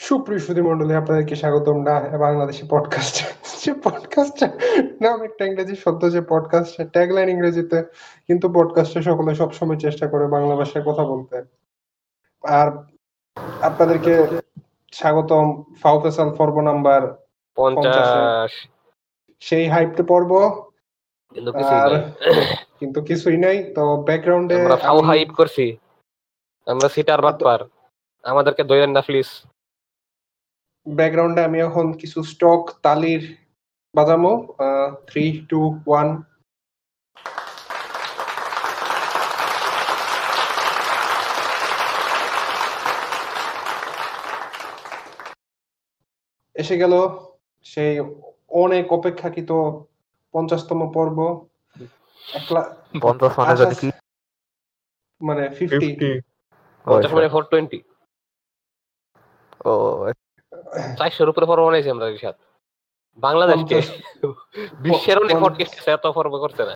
সুপ্রিয় মন্ডলী আপনাদেরকে স্বাগতম না বাংলাদেশি পডকাস্ট যে পডকাস্ট নাম একটা ইংরেজি শব্দ যে পডকাস্ট ট্যাগলাইন ইংরেজিতে কিন্তু পডকাস্টে সকলে সবসময় চেষ্টা করে বাংলা ভাষায় কথা বলতে। আর আপনাদেরকে স্বাগতম ফাউফেসাল পর্ব নাম্বার পঞ্চাশ। সেই হাইপতে পর্ব। কিন্তু কিছুই আর নাই। কিন্তু কিছুই নাই তো ব্যাকগ্রাউন্ডে আমরা হাইপ করছি। আমরা সিটার বাটপার। আমাদেরকে দইয়েন না প্লিজ ব্যাকগ্রাউন্ডে আমি এখন কিছু স্টক তালির বাজামো থ্রি টু ওয়ান এসে গেল সেই অনেক অপেক্ষাকৃত পঞ্চাশতম পর্ব। মানে কি? ফিফটি পঞ্চাশ মানে ফোর টোয়েন্টি ও চারশোর উপরে পর্ব বানাইছি আমরা রিসাদ বাংলাদেশকে। বিশ্বের অনেক পডকাস্ট এত পর্ব করছে না।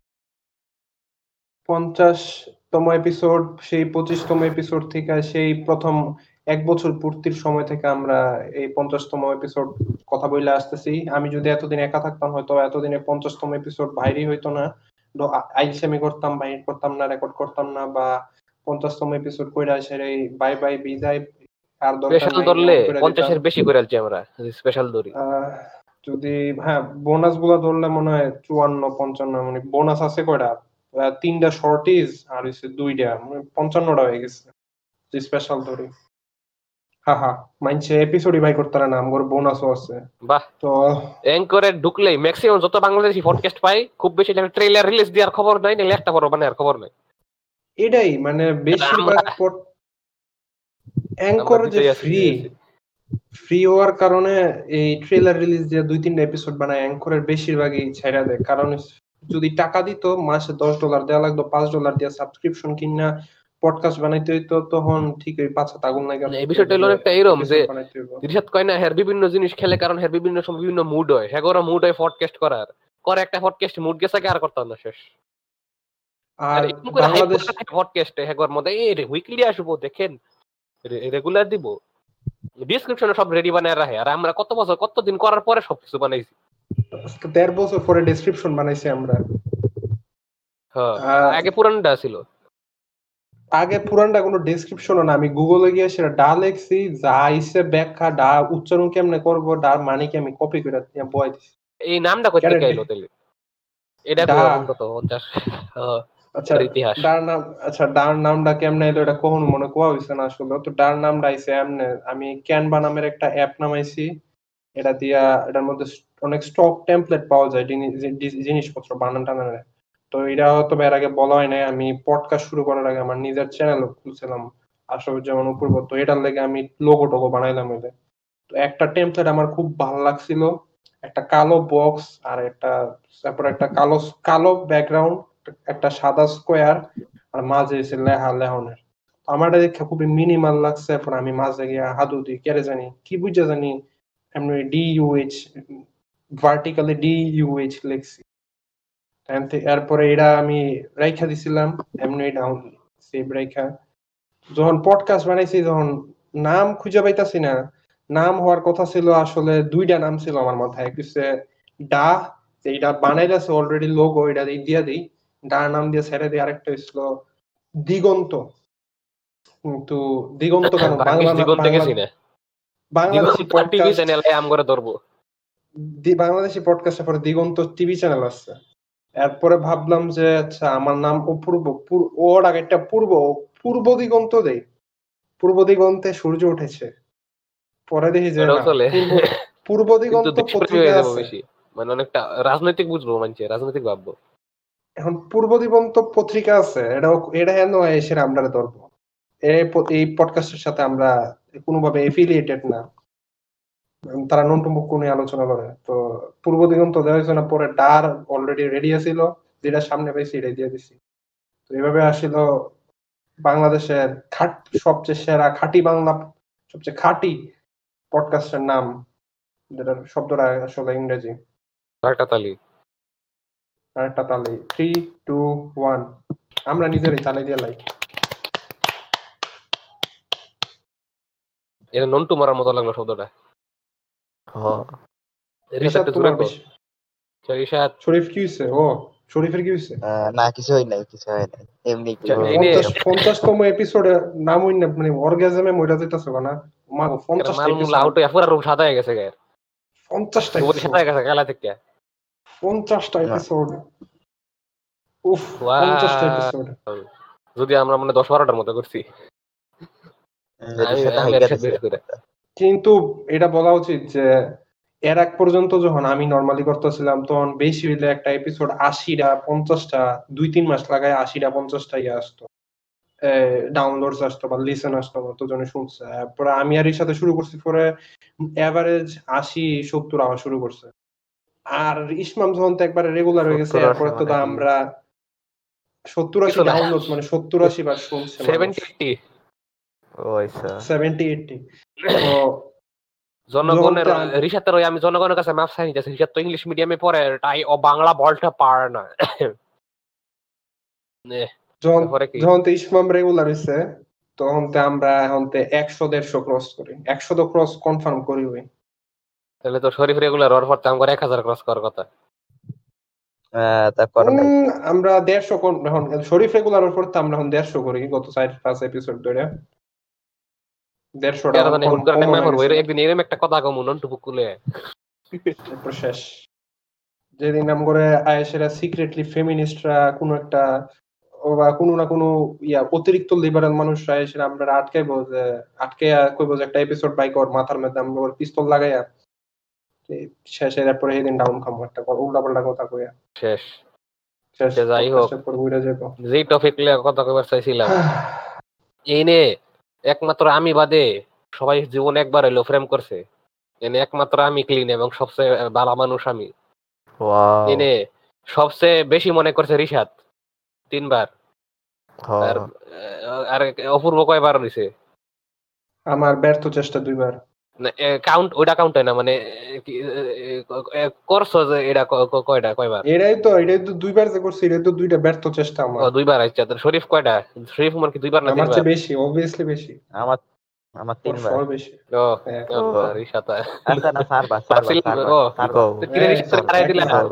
পঞ্চাশতম এপিসোড সেই পঁচিশতম এপিসোড থেকে সেই প্রথম এক বছর পূর্তির সময় থেকে আমরা এই পঞ্চাশতম এপিসোড কথা বলে আসতেছি। আমি যদি এতদিন একা থাকতাম হয়তো এতদিনে পঞ্চাশতম এপিসোড বাইরেই হইতো না। আইসেমি করতাম বাইর করতাম না রেকর্ড করতাম না বা পঞ্চাশতম এপিসোড কইরা সেই বাই বাই বিদায় আর স্পেশাল ধরলে এমন কইরা দিতাম। পঞ্চাশের বেশি করে আলছি আমরা স্পেশাল ধরি। যদি হ্যাঁ বোনাসগুলা ধরলে মনে হয় চুয়ান্ন পঞ্চান্ন মানে বোনাস আছে কয়টা? তিনটা শর্টিজ আর দুইটা মানে হয়ে গেছে স্পেশাল ধরি। হা হা মানছে এপিসোডই বাই করতে পারে না আমার বোনাসও আছে। বাহ। তো অ্যাঙ্করে ঢুকলেই ম্যাক্সিমাম যত বাংলাদেশি পডকাস্ট পাই খুব বেশি ট্রেলার রিলিজ দেওয়ার খবর নাই নাহলে একটা পর্ব বানার খবর নাই। এটাই মানে বেশিরভাগ অ্যাঙ্কর যে ফ্রি ফ্রি হওয়ার কারণে এই ট্রেলার রিলিজ দিয়ে দুই তিনটা এপিসোড বানায় অ্যাঙ্করের বেশিরভাগই ছেড়া দেয়। কারণ যদি টাকা দিত মাসে দশ ডলার দেওয়া লাগতো পাঁচ ডলার দিয়ে সাবস্ক্রিপশন কিনা পডকাস্ট বানাইতে হইতো তখন ঠিক ওই পাঁচ লাগে। এই বিষয়টা হলো একটা এরম যে রিসাদ কয় না বিভিন্ন জিনিস খেলে কারণ হ্যার বিভিন্ন সময় বিভিন্ন মুড হয়। হ্যাঁ মুড হয় পডকাস্ট করার। করে একটা পডকাস্ট মুড গেছে কি আর করতাম না শেষ। আর বাংলাদেশ পডকাস্টে হ্যাগর মধ্যে এই উইকলি আসব দেখেন। রেগুলার দিব। ডিসক্রিপশনে সব রেডি বানায় রাখে। আর আমরা কত বছর কতদিন করার পরে সবকিছু বানাইছি। দেড় বছর পরে ডেসক্রিপশন বানাইছি আমরা। হ্যাঁ আগে পুরানটা ছিল। আগে পুরানটা কোনো ডেসক্রিপশনও না। আমি গুগলে গিয়ে সেটা ডা লেখছি যা আইসে ব্যাখ্যা ডা উচ্চারণ কেমনে করব ডার মানে কি আমি কপি করে বয় দিছি। এই নামটা কই থেকে ডে- তাহলে এটা ডা। কত পঞ্চাশ হ্যাঁ, আচ্ছা ইতিহাস। ডার নাম আচ্ছা ডার নামটা কেমনে এলো এটা কখনো মনে কোয়া হইছে না আসলে তো ডার নামটা আইছে এমনে। আমি ক্যানভা নামের একটা অ্যাপ নামাইছি এটা দিয়া এটার মধ্যে অনেক স্টক টেমপ্লেট পাওয়া যায় জিনিসপত্র বানান টানানের। তো এটা হয়তো এর আগে বলা হয় নাই আমি পডকাস্ট শুরু করার আগে আমার নিজের চ্যানেল খুলছিলাম আসলে যেমন উপরব তো এটার লেগে আমি লোগো টোগো বানাইলাম এটা তো একটা টেমপ্লেট আমার খুব ভালো লাগছিল একটা কালো বক্স আর একটা তারপর একটা কালো কালো ব্যাকগ্রাউন্ড একটা সাদা স্কোয়ার আর মাঝে এসে লেহা, লেহনের। আমার দেখে খুবই মিনিমাল লাগছে এরপর আমি মাঝে গিয়ে হাদু দিই কেড়ে জানি? কি বুঝে জানি? এমনি D U H vertically D U H লিখছি। এরপরে এটা আমি রাইখা দিছিলাম, এমনি ডাউন সেভ রাইখা। যখন পডকাস্ট বানাইছি, যখন নাম খুঁজে পাইতাছি না, নাম হওয়ার কথা ছিল আসলে দুইটা নাম ছিল আমার মাথায়। হচ্ছে ডা এটা বানাইলাছে অলরেডি লোগো এটা দিয়ে দিই। ডা নাম দিয়ে ছেড়ে দিই আরেকটা হইছিল দিগন্ত। কিন্তু দিগন্ত কেন? বাংলা দিগন্ত গেছি বাংলা- না বাংলাদেশি টিভি চ্যানেলে আম করে ধরবো। দি- বাংলাদেশি পডকাস্টের পরে দিগন্ত টিভি চ্যানেল আছে। এরপরে ভাবলাম যে আচ্ছা আমার নাম অপূর্ব। পূর- ওর আগে একটা পূর্ব। পূর্ব দিগন্ত দেই। পূর্ব দিগন্তে সূর্য উঠেছে। পরে দেখি যে। পূর্ব- দিগন্ত পত্রিকা আছে। মানে অনেকটা রাজনৈতিক বুঝব মানছে রাজনৈতিক ভাববো। এখন পূর্ব দিগন্ত পত্রিকা আছে এটা এটা এসে আমরা ধরবো। এই পডকাস্টের সাথে আমরা কোনোভাবে এফিলিয়েটেড না। তারা নন্টুমুখ নিয়ে আলোচনা করে। তো পূর্ব দিগন্ত দেওয়া হয়েছে পরে ডার অলরেডি রেডি আছিল, যেটা সামনে পাইছি এটাই দিয়ে দিছি। তো এইভাবে আসিল বাংলাদেশের খাট, সবচেয়ে সেরা খাঁটি বাংলা, সবচেয়ে খাঁটি পডকাস্টের নাম, যেটার শব্দটা আসলে ইংরেজি। তালি আর একটা তালে থ্রি টু ওয়ান আমরা নিজেরই তালে দিয়ে লাই এটা নন্টু মারার মতো লাগল শব্দটা। হ রিসাদ রিশাদ তোমার রিসাদ শরীফ কি হইছে? ও শরীফের কি হইছে? না কিছু হয় নাই কিছু হয় নাই। এমনি পঞ্চাশতম এপিসোডে নাম হই না মানে অর্গাজমে মইরা যাইতাছে না। মা পঞ্চাশটা আউট হয়ে পুরা রুম সাদা হয়ে গেছে গায়ের। পঞ্চাশটা সাদা হয়ে গেছে থেকে। পঞ্চাশটা এপিসোড উফ পঞ্চাশটা এপিসোড যদি আমরা মানে দশ বারোটার মতো করছি। হয়ে। কিন্তু এটা বলা উচিত যে এর এক পর্যন্ত যখন আমি নর্মালি করতেছিলাম তখন বেশি হইলে একটা এপিসোড আশিটা পঞ্চাশটা দুই তিন মাস লাগায় আশিটা পঞ্চাশটা ইয়ে আসতো। ডাউনলোডস আসতো বা লিসেন আসতো কতজনে শুনছে। তারপরে আমি আর এর সাথে শুরু করছি পরে এভারেজ আশি সত্তর আওয়া শুরু করছে। আর ইসমাম যখন তো একবারে রেগুলার হয়ে গেছে 70 এরপরে তো মানে। আমরা সত্তর আশি। ডাউনলোড মানে সত্তর আশি বার শুনছে সেভেন্টি এইটি ও আচ্ছা। তো জনগণের রিসাতের ওই আমি জনগণের কাছে মাপ চাই নিতেছি রিসাত তো ইংলিশ মিডিয়ামে পড়ে তাই ও বাংলা বলটা পারে না। নে, যখন তো ইসমাম রেগুলার হইছে তখন তো আমরা এখন তো একশো দেড়শো ক্রস করি। একশো তো ক্রস কনফার্ম করি ওই তাহলে তো শরীফ রেগুলার ওর পর আমার এক হাজার ক্রস করার কথা। উম, আমরা দেড়শো কোন এখন শরীফ রেগুলার উপর তো আমরা এখন দেড়শো করি গত চার পাঁচ এপিসোড ধরে। দেড়শোটা হয়ে একদিন এরম একটা কথা কমু নন্টু পুকুলে। শেষ। যেদিন নাম করে আয়েশেরা সিক্রেটলি ফেমিনিস্টরা কোনো একটা ও বা কোনো না কোনো ইয়া অতিরিক্ত লিবারাল মানুষরা এসে আমরা আটকাইবো যে আটকে কইবো যে একটা এপিসোড বাই কর মাথার মধ্যে আমরা পিস্তল লাগাইয়া। এই শেষে তারপরে সেদিন ডাউন খামো একটা উল্টা পাল্টা কথা কইয়া। শেষ। শেষ যাই হোক। পর যেই টপিক লিয়ে কথা কইবার চাইছিলাম এই নে একমাত্র আমি বাদে সবাই জীবন একবার হইল ফ্রেম করছে। এনে একমাত্র আমি ক্লিন এবং সবচেয়ে ভালো মানুষ আমি। এনে সবচেয়ে বেশি মনে করছে রিশাদ তিনবার। আর আর অপূর্ব কয়বার হইছে? আমার ব্যর্থ চেষ্টা দুইবার। কাউন্ট ওইটা কাউন্ট হয় না মানে করছ যে এটা কয়টা কয়বার? এটাই তো এটাই তো দুইবার যে করছি এটাই তো দুইটা ব্যর্থ চেষ্টা আমার। দুইবার আচ্ছা তো শরীফ কয়টা? শরীফ উমর কি দুইবার না আমার চেয়ে বেশি অবভিয়াসলি বেশি। আমার আমার তিনবার। বেশি। ও হ্যাঁ। ও, রিশাদ আচ্ছা না ছিল, চারবার ও, রিশাদ হ্যাঁ, হারাই দিলা রান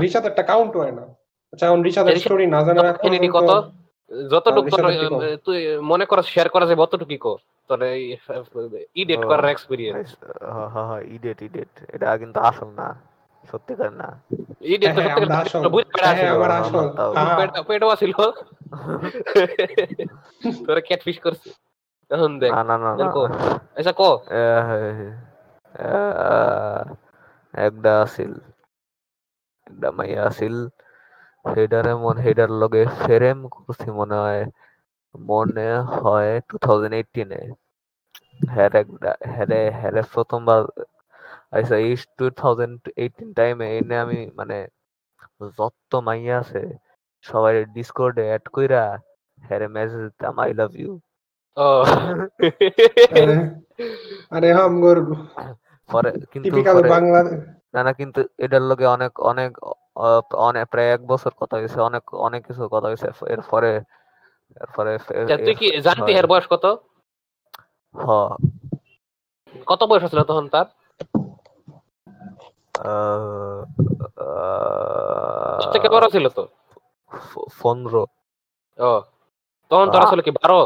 রিশাদ একটা কাউন্ট হয়। না। আচ্ছা এখন রিশাদ- স্টোরি না কাহিনী কত? যতটুকু তুই মনে কর শেয়ার করা যায় অতটুকু কো তোর ইডেট। করার এক্সপেরিয়েন্স হ হ হ ইডিয়েট ইডিয়েট এটা কিন্তু আসল না সত্যিকার না। ইডেট তো হ্যাঁ, সত্যি আমরা বুঝ পেড়া হ্যাঁ, ছিল আমার আমার আসল। তাও। হ্যাঁ, ছিল তোরা ক্যাটফিশ করছে এখন দেখ না না না। আচ্ছা কো। একটা আছিল একটা মাইয়া আছিল হেডারে মন হেডার লগে ফেরেম করছি মনে হয়। মনে হয় টু থাউজেন্ড এইটিনে হ্যার হ্যারে হ্যারে প্রথমবার আচ্ছা এই টু থাউজেন্ড এইটিন টাইমে এনে আমি মানে যত মাইয়া আছে সবাই ডিসকর্ডে অ্যাড কইরা হ্যারে মেসেজ দিতাম আই লাভ ইউ আরে আরে আমগর পরে কিন্তু বাংলা না না কিন্তু এটার লগে অনেক অনেক অনেক প্রায় এক বছর কথা হয়েছে অনেক অনেক কিছু কথা হয়েছে এরপরে এরপরে তুই কি জানতি এর বয়স কত? হ। কত বয়স ছিল তখন তার? থেকে বড় ছিল তো? পনেরো। ও তখন তোরা ছিল কি বারো?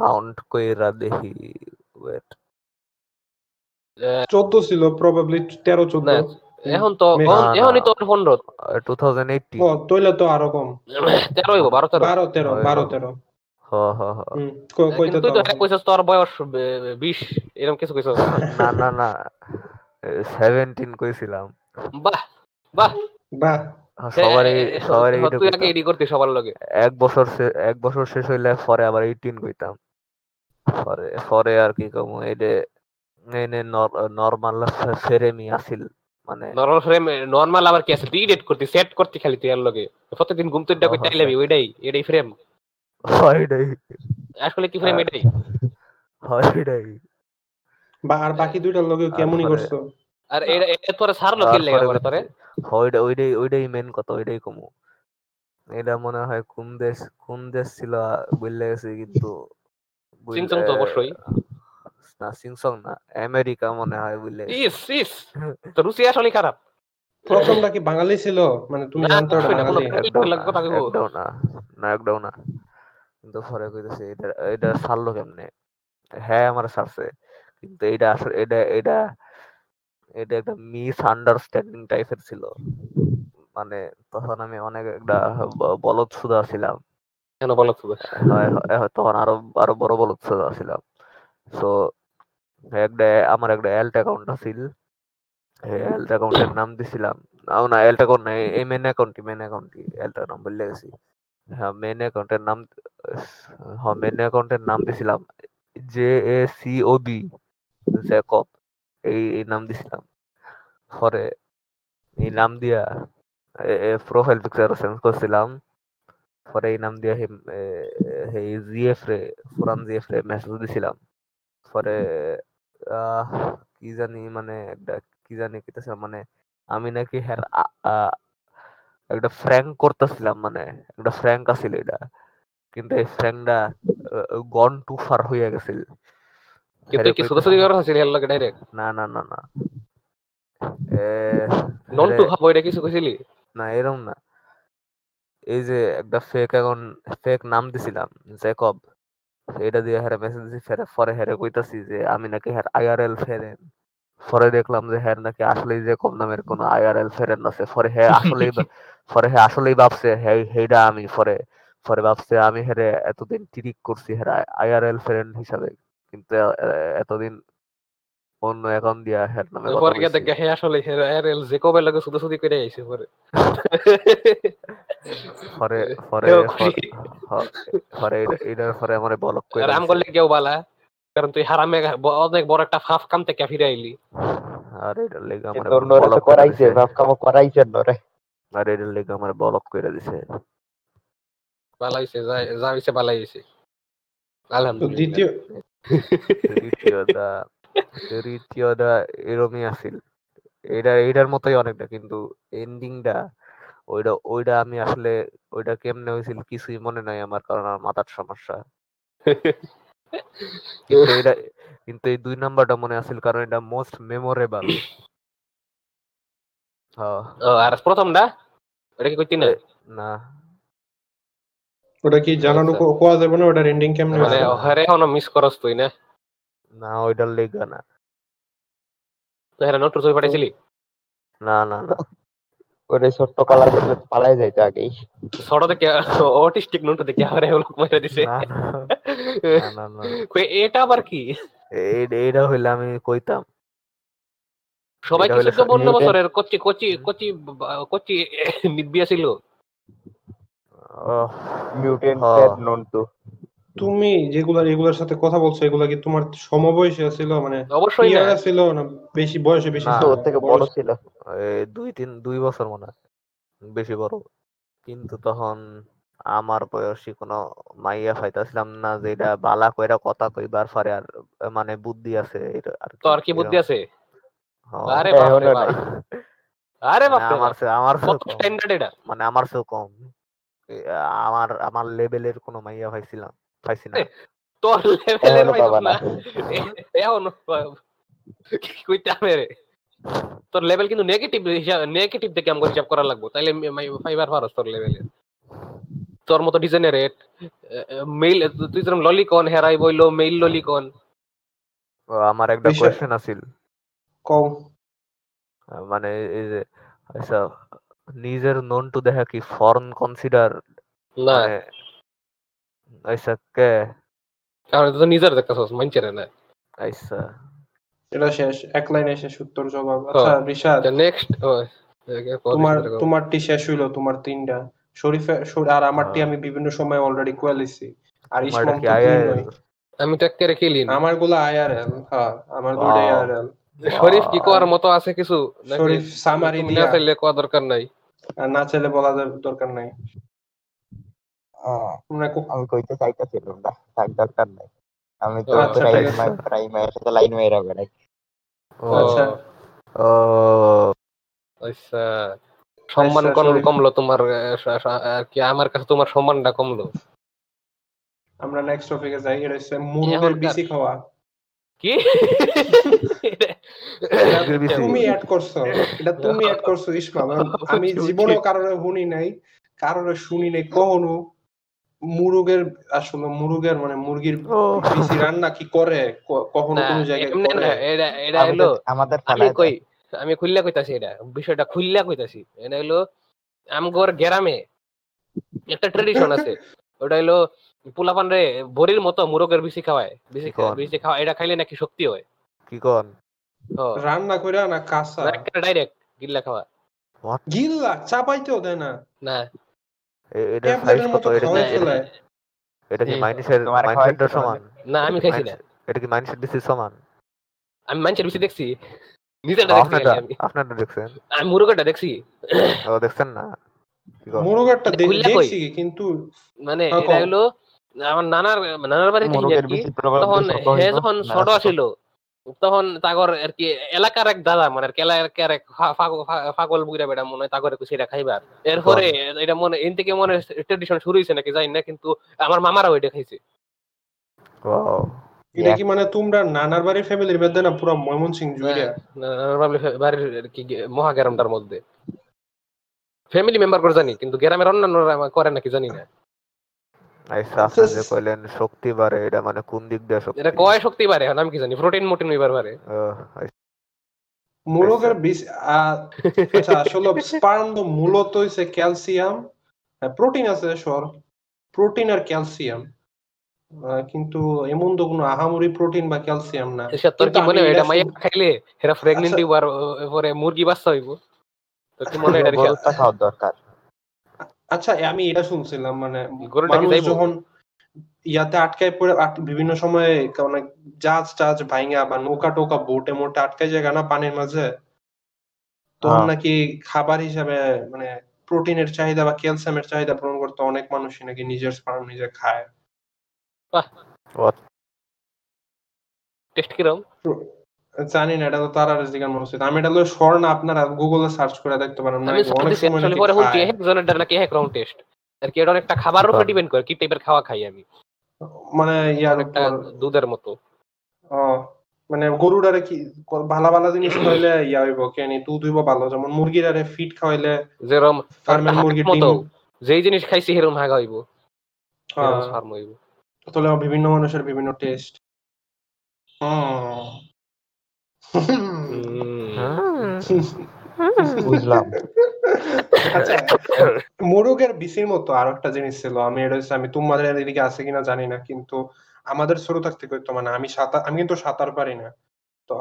কাউন্ট কইরা দেখি ওয়েট চোদ্দ ছিল প্রবাবলি তেরো চোদ্দ। এখন তো এখন- না, এখনই। তো পনেরো। টু থাউজেন্ড এইটিন ও তৈলে তো আরও কম। তেরো হইব হয়, হয়। হ হ হ। কইতে তো? তো। কইছিস তোর বয়স এরকম কিছু কইছিস। না না না। সেভেন্টিন কইছিলাম। বাহ বাহ। বাহ। সবারই সবারই হ্যাঁ, তুই আগে এডি করতি সবার লগে। এক বছর এক বছর শেষ হইলে পরে আবার এইটিন কইতাম। পরে পরে আর কি কম এডে নরমাল ফেরেমি আছিল মানে নরমাল ফ্রেম নরমাল আবার কি আছে? এডিট করতি সেট করতি খালি তুই এর লগে। প্রতিদিন ঘুম তুই হ্যাঁ, ওইটাই এটাই ফ্রেম আসলে কি ফ্রেম হ্যাঁ। এটাই বা আর বাকি দুইটার লগে কেমনই করছ? আর এটা তোরে সারলো কি লাগে করে তোরে? হয়ডা ওইটাই ওইটাই মেন কথা ওইটাই কমু। এটা মনে হয় কোন দেশ কোন দেশ ছিল বললে গেছে কিন্তু সিনচং তো অবশ্যই। না সিংসং না আমেরিকা মনে হয় বুঝলে ইস ইস তো রুচি আসলে খারাপ। প্রথমটা কি বাঙালি ছিল? মানে তুমি না, জানতো না, বাঙালি? একদম না একদম কিন্তু পরে কইতেছে এটা এটা ছাড়লো কেমনে? হ্যাঁ আমার ছাড়ছে। কিন্তু এটা আসলে এটা এটা এটা একটা মিস আন্ডারস্ট্যান্ডিং টাইপের ছিল। মানে তখন আমি অনেক একটা বলদ সুদা ছিলাম। কেন বলো তো হয় হয়, হয়, তখন আরও আরও বড় বলদ সুদা ছিলাম। তো একটা আমার একটা অ্যাল্ট অ্যাকাউন্ট আছিল। অ্যাল্ট অ্যাকাউন্টের নাম দিছিলাম। না না অ্যাল্ট অ্যাকাউন্ট না এই মেন অ্যাকাউন্টই মেন অ্যাকাউন্টই অ্যাল্ট নাম বললে গেছি। হ্যাঁ মেন অ্যাকাউন্টের নাম হ্যাঁ মেন অ্যাকাউন্টের নাম দিছিলাম J A C O B Jacob এই এই নাম দিছিলাম। পরে এই নাম দিয়া প্রোফাইল পিকচার চেঞ্জ করছিলাম। পরে এই নাম দিয়া এই জিএফ রে ফুরান জিএফ রে মেসেজ দিছিলাম। পরে আহ কি জানি মানে একটা কি জানি কিতেছে মানে আমি নাকি হ্যাঁ আ- আ- একটা ফ্র্যাঙ্ক করতেছিলাম মানে একটা ফ্র্যাঙ্ক আছিল এটা। কিন্তু এই ফ্র্যাঙ্কটা গন টু ফার হয়ে গেছিল। কিন্তু কি কইতাছে- করা লগে ডাইরেক্ট না না না না। এ, নন টু এটা কিছু কইছিলি না এরকম না। এই যে একটা ফেক এখন ফেক নাম দিছিলাম জ্যাকব এটা দিয়ে হ্যারে মেসেজ দিছি ফেরে পরে হ্যারে কইতাছি যে আমি নাকি হ্যার আইআরএল ফেরেন। পরে দেখলাম যে হ্যার নাকি আসলেই কম নামের কোনো আইআরএল ফেরেন আছে পরে হ্যাঁ আসলেই পরে হ্যাঁ আসলেই ভাবছে হ্যাঁ হেইডা আমি পরে পরে ভাবছে আমি হেরে এতদিন ট্রিক করছি হ্যাঁ আইআরএল ফেরেন হিসাবে। কিন্তু এতদিন অন্য অ্যাকাউন্ট দিয়া হ্যার নামে পরে গিয়ে দেখে হ্যাঁ আসলে এর যে কবে লাগে সুদা সুদি করে আইছে পরে। পরে পরে পরে-। হ- এটা- এটার পরে আমার বলক করে আর আম করলে কেউ বালা কারণ তুই হারামে অনেক বড় একটা ফাফ কাম থেকে ফিরে আইলি। আর এটার লেগে আমার বলক করে করাইছে দিছে। ভাব কাম করাইছে নরে। আর এটার লেগে আমার বলক করে দিছে। বালা হইছে যা যা হইছে বালা আলহামদুলিল্লাহ। দ্বিতীয় তৃতীয়টা তৃতীয়টা এরমই আছিল। এটা এইটার মতোই অনেকটা কিন্তু এন্ডিংটা ওইটা ওইটা আমি আসলে ওইটা কেমনে হয়েছিল কিছুই মনে নাই আমার কারণ আমার মাথার সমস্যা। কিন্তু এটা কিন্তু এই দুই নাম্বারটা মনে আছিল কারণ এটা মোস্ট মেমোরেবল আর প্রথমটা ওটা কি কইতি না? না। ওটা কি জানানো। কোয়া যাবে না ওটার এন্ডিং কেমন মানে। হরে এখনও মিস করস তুই না? না ওইটার লেগা না। তো হেরা নোট ছবি পাঠাইছিলি? না না না। ওরে ছোট্ট কালার দেখলে পালাই যাইতো আগেই। ছোট দেখে অটিস্টিক নোট দেখে হরে লোক মেরে দিছে। না না এটা আবার কি? এই- এইটা হইলে আমি কইতাম। সবাই এটা কি হইলে চোদ্দ বছরের কচি কচি কচি কচি নিবিয়া ছিল? হ্যাঁ। নন টু তুমি যেগুলা এগুলোর সাথে কথা বলছো এগুলা কি তোমার সমবয়সী ছিল মানে অবশ্যই না। ছিল? না বেশি বয়সে বেশি না। ছিল? ওর থেকে বড় ছিল। দুই তিন দুই বছর মনে হয়। বেশি বড়। কিন্তু তখন আমার বয়সী কোনো মাইয়া পাইতাছিলাম না যেটা বালা কইরা কথা কইবার পারে আর মানে বুদ্ধি আছে আর তো আর কি বুদ্ধি আছে। আরে হ্যাঁ, বাপ রে বাপ। আরে মানে বাপ রে আমার বাপ। চেয়ে- আমার। স্ট্যান্ডার্ড এটা? মানে আমার চেয়েও কম। আমার আমার লেভেলের কোনো মাইয়া পাইছিলাম পাইছি না। তোর লেভেলের পাইছিস না। এখন কইতে হবে রে তোর লেভেল কিন্তু নেগেটিভ নেগেটিভ দেখে আমাকে হিসাব করা লাগবে। তাইলে ফাইবার ফারস তোর লেভেলে তোর মতো ডিজেনারেট মেইল তুই যেরকম ললিকন হেরাই বইলো মেইল ললিকন আমার একটা কোয়েশ্চেন আছিল। কও। মানে এই যে আচ্ছা নিজের নন টু দেখা কি ফরেন কনসিডার না। কে কারণ তো নিজের দেখতেছস মানছে না এটা শেষ এক লাইনে শেষ উত্তর জবাব আচ্ছা রিশাদ নেক্সট তোমার তোমারটি শেষ হইল তোমার তিনটা শরীফে আর আমারটি। আমি বিভিন্ন সময় অলরেডি কোয়ালিছি আর ইসমাম তো আমি তো না আমারগুলো আইআরএল হ্যাঁ আমার. আইআরএল শরীফ কি করার মতো আছে কিছু নাকি শরীফ সামারি তুমি না দিয়া চাইলে কোয়া দরকার নাই আর না চাইলে বলা দরকার নাই আমি কইতে চাইতেছিলাম না থাক দরকার নাই। আমি তো আচ্ছা, সাথে লাইন মেরে বেড়াই। ও আচ্ছা। ও। আচ্ছা। সম্মান। কমলো তোমার আর কি আমার কাছে তোমার সম্মানটা কমলো? আমরা নেক্সট টপিকে যাই এটা হচ্ছে মুরগের বিসি খাওয়া। কি? তুমি অ্যাড করছ এটা তুমি অ্যাড করছ ইসমা আমি জীবনে কারোর শুনি নাই কারোর শুনি নাই কখনো। মুরগের আসলে মুরগের মানে মুরগির বিসি রান্না কি করে? কখনো কোনো জায়গায় না এটা এটা হলো আমাদের- আমি কই আমি খুললা কইতাছি এটা বিষয়টা খুললা কইতাছি। এটা হলো আমগর গ্রামে একটা ট্রেডিশন আছে। ওটা হলো পোলাপান রে বড়ির মতো মুরগের বিচি খাওয়ায় বিচি কোন? বিচি খাওয়া এটা খাইলে নাকি শক্তি হয়। কি কন? ও। রান্না করে না কাঁচা। ডাইরেক্ট গিল্লা খাওয়া। গিল্লা? চাপাইতেও দেয় না? না। এটা সাইজ কত? এটা কি এটা- কি এই- মাইনাসের মাইনাসের সমান? না আমি খাইছি না। এটা কি মাইনাসের সমান? আমি দেখছি। নিজেরটা দেখছি আমি। আপনারটা দেখছেন? আমি মুরগটা দেখছি। ও দেখছেন না? খুললা কই? দেখছি কিন্তু মানে হ্যাঁ, এটা হলো আমার নানার নানার বাড়িতে তখন হে যখন ছোট। ছিল। তখন তাগর আর কি এলাকার এক দাদা মানে এলাকার এক ফা- ফা- ফা- পাগল বুইরা বেটা মনে হয় তাগর সেটা খাইবার এরপরে এটা মনে এন থেকে মনে ট্রেডিশন শুরু হয়েছে নাকি জানি না কিন্তু আমার মামারা ওইটা খাইছে। Wow. এটা কি মানে তোমরা নানার বাড়ির ফ্যামিলির মধ্যে না পুরো ময়মনসিং জুড়ে নানার বাড়ির আর কি মহাগ্রামটার মধ্যে। ফ্যামিলি মেম্বার করে জানি কিন্তু গ্রামের অন্যান্যরা করে নাকি জানি না আচ্ছা আপনি যে কইলেন শক্তি বাড়ে এটা মানে কোন দিক দিয়ে শক্তি? এটা কয় শক্তি এখন আমি কি জানি? প্রোটিন মোটিন হইবার পারে ও, আচ্ছা, মুরগের বিষ আচ্ছা আসলে স্পার্ম তো মূলত হইছে ক্যালসিয়াম প্রোটিন আছে সর প্রোটিন আর ক্যালসিয়াম কিন্তু এমন তো কোনো আহামরি প্রোটিন বা ক্যালসিয়াম না। এসব তোর কি মনে হয় এটা মাইয়া খাইলে আচ্ছা। হইবার পরে মুরগি বাচ্চা হইব? তোর কি মনে হয় এটা খাওয়ার দরকার। আচ্ছা আমি এটা শুনছিলাম মানে মানুষ যখন ইয়াতে আটকায় পড়ে বিভিন্ন সময় অনেক জাহাজ টাজ ভাইঙ্গা বা নৌকা টোকা বোটে মোটে আটকায় যায় না পানির মাঝে? তখন হ্যাঁ। নাকি খাবার হিসাবে মানে প্রোটিনের চাহিদা বা ক্যালসিয়ামের চাহিদা পূরণ করতে অনেক মানুষই নাকি নিজের স্পার্ম নিজে খায়। টেস্ট কিরম? জানি না এটা তো তার আর জিজ্ঞাসা মনে হচ্ছে। আমি এটা হলো স্বর্ণ আপনারা গুগলে সার্চ করে দেখতে পারেন। আমি নাকি অনেক সময় নাকি পরে। এক জনের এক রাউন্ড টেস্ট আর কি এটা অনেকটা খাবারের উপর ডিপেন্ড করে কি টাইপের খাওয়া খাই আমি। মানে ইয়ার উপর। দুধের মতো। ও, মানে গরুটারে কি ভালো ভালো জিনিস খাওয়াইলে ইয়া হইব কেনি দুধ হইব ভালো। যেমন মুরগির আরে ফিট খাওয়াইলে যেরকম ফার্মের ডিম মতো যেই জিনিস খাইছি সেরকম হাগা হইব। হ্যাঁ, ফার্ম হইব। তাহলে বিভিন্ন মানুষের বিভিন্ন টেস্ট বুঝলাম। আচ্ছা মোরগের বিসির মতো আরও একটা জিনিস ছিল। আমি এটা আমি তোমাদের এদিকে আছে কিনা জানি না কিন্তু আমাদের ছোট থাকতে করতো মানে আমি সাঁতার আমি কিন্তু সাঁতার পারি না। তো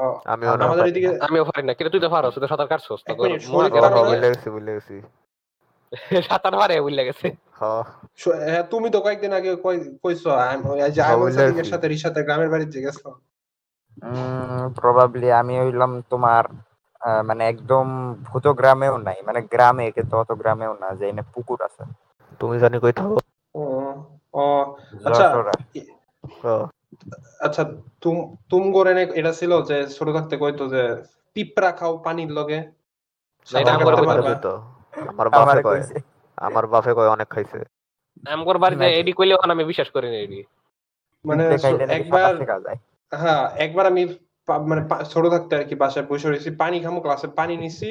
আমাদের এদিকে আমিও পারি না কিন্তু তুই তো পারো তুই তো সাঁতার কাটছস তো গেছি গেছি। সাঁতার পারে বুঝলে গেছে। হ্যাঁ তুমি তো কয়েকদিন আগে কই- কইছো আম-। সাথে রিসাতে গ্রামের বাড়িতে গেছো। প্রবাবলি আমি হইলাম তোমার আহ, মানে একদম ভূত গ্রামেও নাই মানে গ্রামে কিন্তু অত গ্রামেও না যে এনে পুকুর আছে তুমি জানি কই থাকো ও ও আচ্ছা যশোরে। ও, আচ্ছা তুম তুম করে নে- এটা ছিল যে ছোট থাকতে কইতো যে পিঁপড়া খাও পানির লগে না, এটা আমার কাটতে কথা পারবা। কইতো। আমার বাপে আমারে কয় কইছে। আমার বাপে কয় অনেক খাইছে আমগর বাড়িতে নাকি? এডি কইলে ওখানে আমি বিশ্বাস করি না এডি মানে নাকি একবার সাঁতার শেখা যায়। হ্যাঁ একবার আমি মানে ছোট থাকতে আর কি বাসায় বসে রয়েছি পানি খামো ক্লাসে পানি নিছি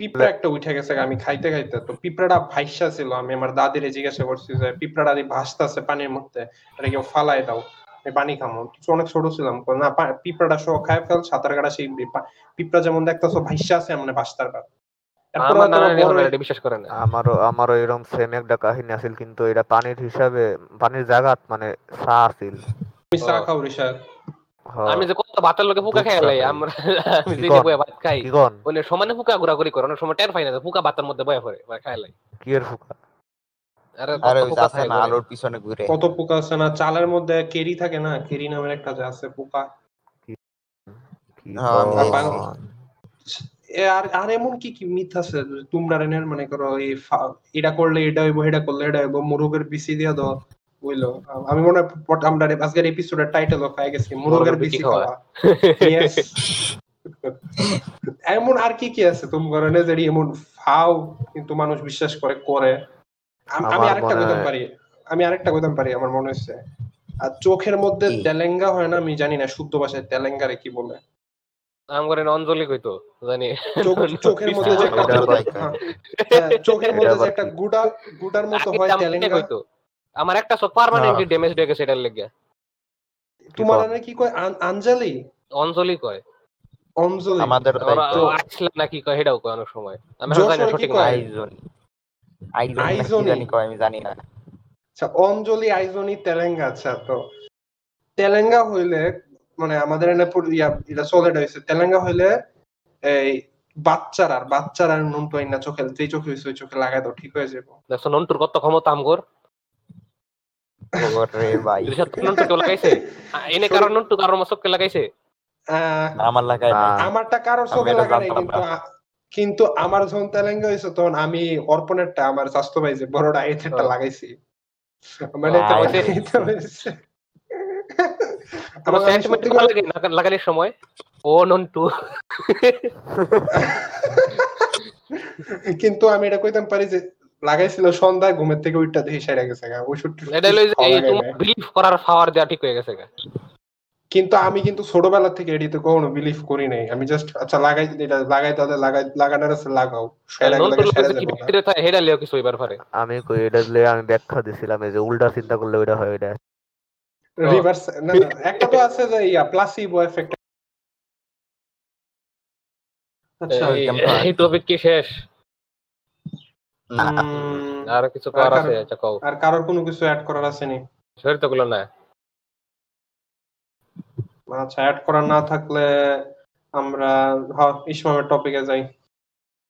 পিঁপড়া একটা উঠে গেছে আমি খাইতে খাইতে। তো পিঁপড়াটা ভাইসা ছিল আমি আমার দাদিরে জিজ্ঞাসা করছি যে পিঁপড়াটা ভাসতেছে পানির মধ্যে এটা কেউ ফালাই দাও আমি পানি খামো। তো অনেক ছোট ছিলাম না পিঁপড়াটা সহ খায় ফেল সাঁতার কাটা সেই পিঁপড়া যেমন দেখতেছো ভাইসা আছে এমন ভাসতার পার আমারও আমারও এরকম সেম একটা কাহিনী আছিল কিন্তু এটা পানির হিসাবে পানির জায়গাত মানে চা আছিল। চা খাও রিসাদ আমি যে কত ভাতের লোকে ফুকা চা লাই আমরা আমি যে বয়ে ভাত খাই ওনে সমানে ফুকা ঘোরাঘুরি করে অনেক সময় টের পাই না ফুকা ভাতের মধ্যে বয়ে পড়ে বা লাই কি এর ফুকা? আরে আছে না আলোর পিছনে ঘুরে। কত পোকা আছে না চালের মধ্যে কেরি থাকে না কেরি নামের একটা যে আছে পোকা হ্যাঁ, আর আর এমন কি কি মিথ আছে? তোমরা রেনের মানে করো এই এটা করলে এটা হইব এটা করলে এটা হইব মুরগের বিসি দিয়া দাও। আমি মনে হয় আমরা আজকের এপিসোডের টাইটেল পাই গেছি মুরগের মুরগের বিচি খাওয়া। এমন আর কি কি আছে তুমি এমন ফাও কিন্তু মানুষ বিশ্বাস করে করে। আমি আরেকটা কইতাম পারি আমি আরেকটা কইতাম পারি আমার মনে হচ্ছে। আর চোখের মধ্যে তেলেঙ্গা হয় না আমি জানি না শুদ্ধ ভাষায় তেলেঙ্গারে কি বলে। আম করে অঞ্জলি কইতো জানি। চোখের মধ্যে যে একটা হ্যাঁ, হ্যাঁ, চোখের মধ্যে যে একটা গুটা গুটার মতো হয় তেলেঙ্গা। কইতো আমার একটা চোখ পার্মানেন্টলি। ড্যামেজ হয়ে গেছে এটার লেগে। তোমার এনে কি কয়? আঞ্জলি? অঞ্জলি কয়। অঞ্জলি। আমাদের তো- আসলে নাকি কয়? সেটাও কয় অনেক সময়। আমি জানি না কি সঠিক? না আইজনি। আইজনি না কি। জানি কয় আমি জানি না। আচ্ছা অঞ্জলি আইজনি তেলেঙ্গা আচ্ছা তো তেলেঙ্গা হইলে মানে আমাদের এনে ইয়া এটা সলিড হয়েছে তেলেঙ্গা হইলে এই বাচ্চারা আর বাচ্চারা নুন তো না চোখে যেই চোখে হয়েছে ওই চোখে লাগাই দাও ঠিক হয়ে যাব দেখছ নন্টুর কত ক্ষমতা আমগর? ভাই। লাগাইছে? এনে কারণ লাগাইছে? আমার আমারটা কারোর চোখে কিন্তু আমার যখন তেলেঙ্গা হয়েছে তখন আমি অর্পণেরটা আমার স্বাস্থ্য ভাই যে বড়টা এথেরটা। লাগাইছি। মানে আহ, তো ওই যে- এটা হয়েছে। তোমার আমার আমি সেন্টিমেন্ট সত্যি করে- লাগে লাগা- লাগানোর সময়? ও নন্টু। কিন্তু আমি এটা কইতাম পারি যে লাগাইছিল সন্ধ্যায় ঘুমের থেকে উইটা দেখি সেরে গেছে গা ওষুধ এটা হলো এই। বিলিভ করার পাওয়ার দেওয়া ঠিক হয়ে গেছে গা। কিন্তু আমি কিন্তু ছোটবেলা থেকে এডিতে কখনো বিলিভ করি নাই। আমি জাস্ট আচ্ছা লাগাই এটা লাগাই তাহলে লাগাই লাগানোর আছে লাগাও। হেডা লিও কিছু হইবার পারে। আমি কই এটা দিলে আমি ব্যাখ্যা দিছিলাম এই যে উল্টা চিন্তা করলে ওইটা হয় এটা রিভার্স না না, একটা তো আছে যে ইয়া প্লাসিবো এফেক্ট আচ্ছা এই- টপিক কি শেষ? আর কিছু করার আছে আচ্ছা কও। আর কারোর কোনো কিছু অ্যাড করার আছে নি? শরীর তো গুলো না। আচ্ছা অ্যাড করার না থাকলে আমরা হ্যাঁ ইসমামের টপিকে যাই।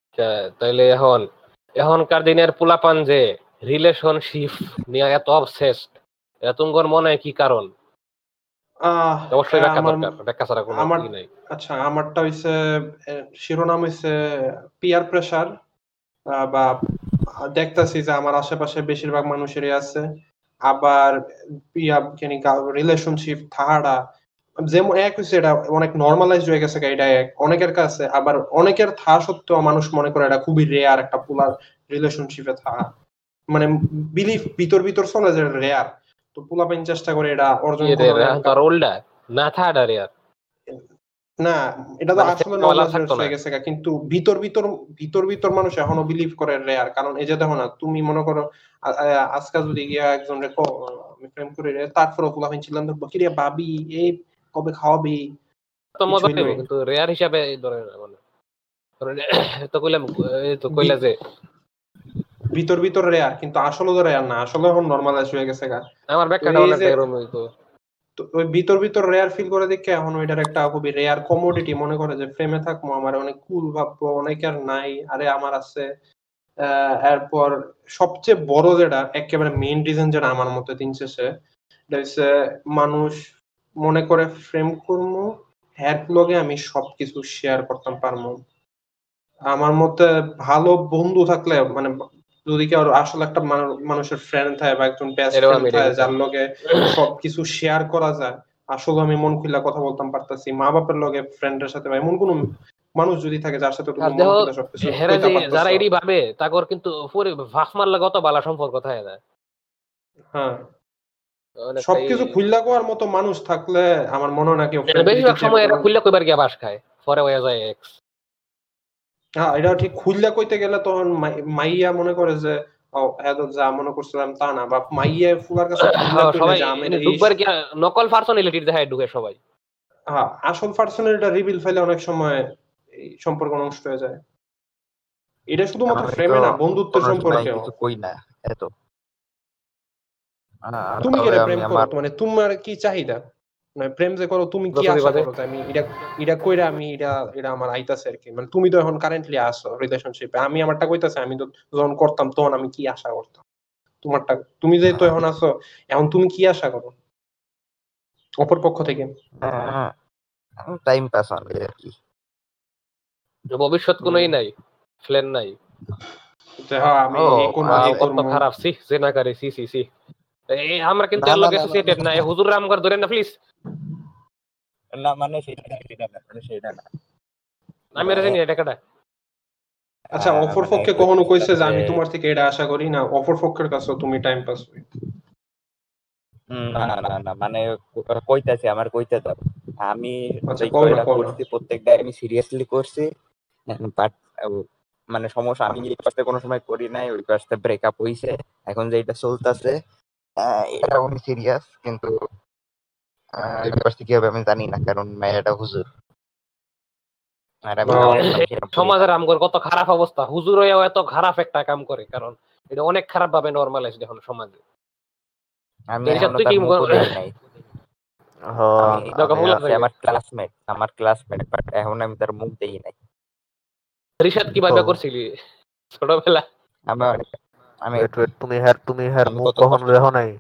আচ্ছা, তাইলে এখন এখনকার দিনের পোলাপান যে রিলেশনশিপ নিয়ে এত অবসেসড তোমার মনে কি কারণ? অবশ্যই ব্যাখ্যা দরকার ব্যাখ্যা ছাড়া কোনো ই নাই। আচ্ছা আমারটা হইছে শিরোনাম হইছে পিয়ার প্রেসার বা দেখতাছি যে আমার আশেপাশে বেশিরভাগ মানুষেরই আছে। আবার রিলেশনশিপ থাহাড়া যেমন এক হইছে এটা অনেক নর্মালাইজ হয়ে গেছে এটা এক। অনেকের কাছে আবার অনেকের থা সত্ত্বেও মানুষ মনে করে এটা খুবই রেয়ার একটা পুলার রিলেশনশিপে থাকা মানে বিলিফ ভিতর ভিতর চলে যে রেয়ার তো পুলাপাইন চেষ্টা করে এটা অর্জন কি রে, করার এখন তো আর ওল্ডা না থাকাটা রে আর না এটা তো মানে আসলে knowledge থাকতো হয়ে গেছে কিন্তু ভিতর ভিতর ভিতর ভিতর মানুষ এখনও বিলিভ করে রেয়ার কারণ এই যে দেখো না তুমি মনে করো আজকাল যদি গিয়া একজন রে কও, আমি প্রেম করি রে তারপরে ফুলা ছিলাম কি রে ভাবি এই কবে খাওয়াবি? তো মজা পাইবো কিন্তু রেয়ার হিসাবে ধরে না মানে তো কইলাম তো কইলা যে ভিতর ভিতর রেয়ার কিন্তু আসলে তো রেয়ার না আসলে এখন নর্মালাইজ হয়ে গেছে গা। আমার ব্যাখ্যাটা অনেকটা এরকম হইতো তো ওই ভিতর ভিতর রেয়ার ফিল করে দেখে এখন ওইটার একটা খুবই রেয়ার কমোডিটি মনে করে যে প্রেমে থাকব, আমার অনেক কুল ভাববো অনেকের নাই, আরে আমার আছে। এরপর সবচেয়ে বড় যেটা, একেবারে মেইন রিজন যেটা আমার মতে দিন শেষে হচ্ছে মানুষ মনে করে ফ্রেম করব হ্যার ব্লগে আমি সবকিছু শেয়ার করতাম পারব আমার মতে ভালো বন্ধু থাকলে মানে যদি কেউ আসলে একটা মানুষের ফ্রেন্ড থাকে বা একজন বেস্ট ফ্রেন্ড থাকে যার লগে সবকিছু শেয়ার করা যায় আসলে আমি মন খুলে কথা বলতাম পারতাছি মা বাপের লগে ফ্রেন্ডের সাথে বা এমন কোন মানুষ যদি থাকে যার সাথে মন। যারা এডি ভাবে তাকর কিন্তু পুরো ভাস মারলে কত বালা সম্পর্ক থাকে না হ্যাঁ অনেকটাই- সবকিছু খুললা কোয়ার মতো মানুষ থাকলে আমার মনে হয় না কেউ বেশিরভাগ সময় এরা। খুললে কইবার গিয়া বাস খায় পরে হয়ে যায় এক্স হ্যাঁ এটা ঠিক খুললা কইতে গেলে তখন মাইয়া মনে করে যে এত যা মনে করছিলাম তা না বা মাইয়া ফুলার কাছে খুইল্লা কইলে সবাই যে আমি এই- ঢুকবার গিয়া নকল পার্সোনালিটি দেখায় ঢুকে সবাই। হ্যাঁ আসল পার্সোনালিটা রিভিল ফেলে অনেক সময় এই সম্পর্ক নষ্ট হয়ে যায়। এটা শুধুমাত্র প্রেমে না বন্ধুত্বের সম্পর্কে কই না এত। তুমি কি প্রেম করো? মানে তোমার কি চাহিদা? মানে প্রেম যে করো তুমি কি আশা করো? আমি এটা এটা কইরা আমি এটা এটা আমার আইতাছে আর কি। মানে তুমি তো এখন কারেন্টলি আছো রিলেশনশিপে আমি আমারটা কইতাছি আমি তো যখন করতাম তখন আমি কি আশা করতাম? তোমারটা তুমি যেহেতু এখন আছো এখন তুমি কি আশা করো? অপর পক্ষ থেকে। টাইম পাস হবে আর কি। ভবিষ্যৎ কোনোই নাই প্ল্যান নাই। যে হ্যাঁ আমি করব খারাপ সি যে না করে সি সি সি। আমরা কিন্তু এর লগে অ্যাসোসিয়েটেড না এই হুজুর রামগর ধরে না প্লিজ না মানে সেটা না, সেটা না মানে সেটা না। আমি এটা জানি এটা কাটা আচ্ছা অপর মানে পক্ষে কখনো কইছে যে আমি তোমার থেকে এটা আশা করি না অপর পক্ষের কাছে তুমি টাইম পাস না না মানে কইতাছি আমার কইতে দাও। আমি আচ্ছা, প্রত্যেকটা আমি সিরিয়াসলি করছি। বাট মানে সমস্যা আমি এই কাজটা কোনো সময় করি নাই ওই কাজটা ব্রেকআপ হইছে। এখন যেটা চলতেছে এটা উনি সিরিয়াস কিন্তু এই কি হবে আমি জানি না কারণ মেয়েটা হুজুর আমি সমাজের আমগর কত খারাপ অবস্থা। হুজুর হয়েও এত খারাপ একটা কাম করে কারণ এটা অনেক খারাপ ভাবে নর্মালাইজ এখন সমাজে। আমি আমি- আমি। আমার ক্লাসমেট আমার ক্লাসমেট বাট এখন আমি তার মুখ দেখি নাই। রিশাদ কি ভাবে করছিলি? ছোটবেলা আমার আমি wait, wait, তুমি হ্যার তুমি হ্যার আমি মুখ কখনো দেখো নাই?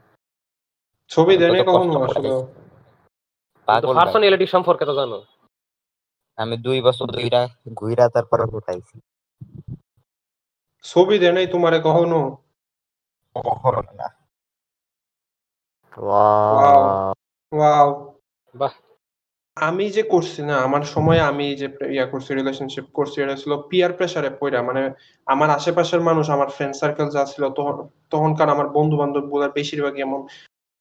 ছবি দেনে কখনো আসলে। পার্সোনালিটি সম্পর্কে তো জানো। আমি দুই বছর দুইটা ঘুইরা তারপরে ফুটাইছি ছবি দেয় নাই তোমারে কখনো? কখনো না। Wow. ওয়াও বাহ আমি যে করছি না আমার সময় আমি যে ইয়া করছি রিলেশনশিপ করছি এটা ছিল পিয়ার প্রেসারে পড়া মানে আমার আশেপাশের মানুষ আমার ফ্রেন্ড সার্কেল যা ছিল তখন তখনকার আমার বন্ধু বান্ধবগুলার বেশিরভাগই এমন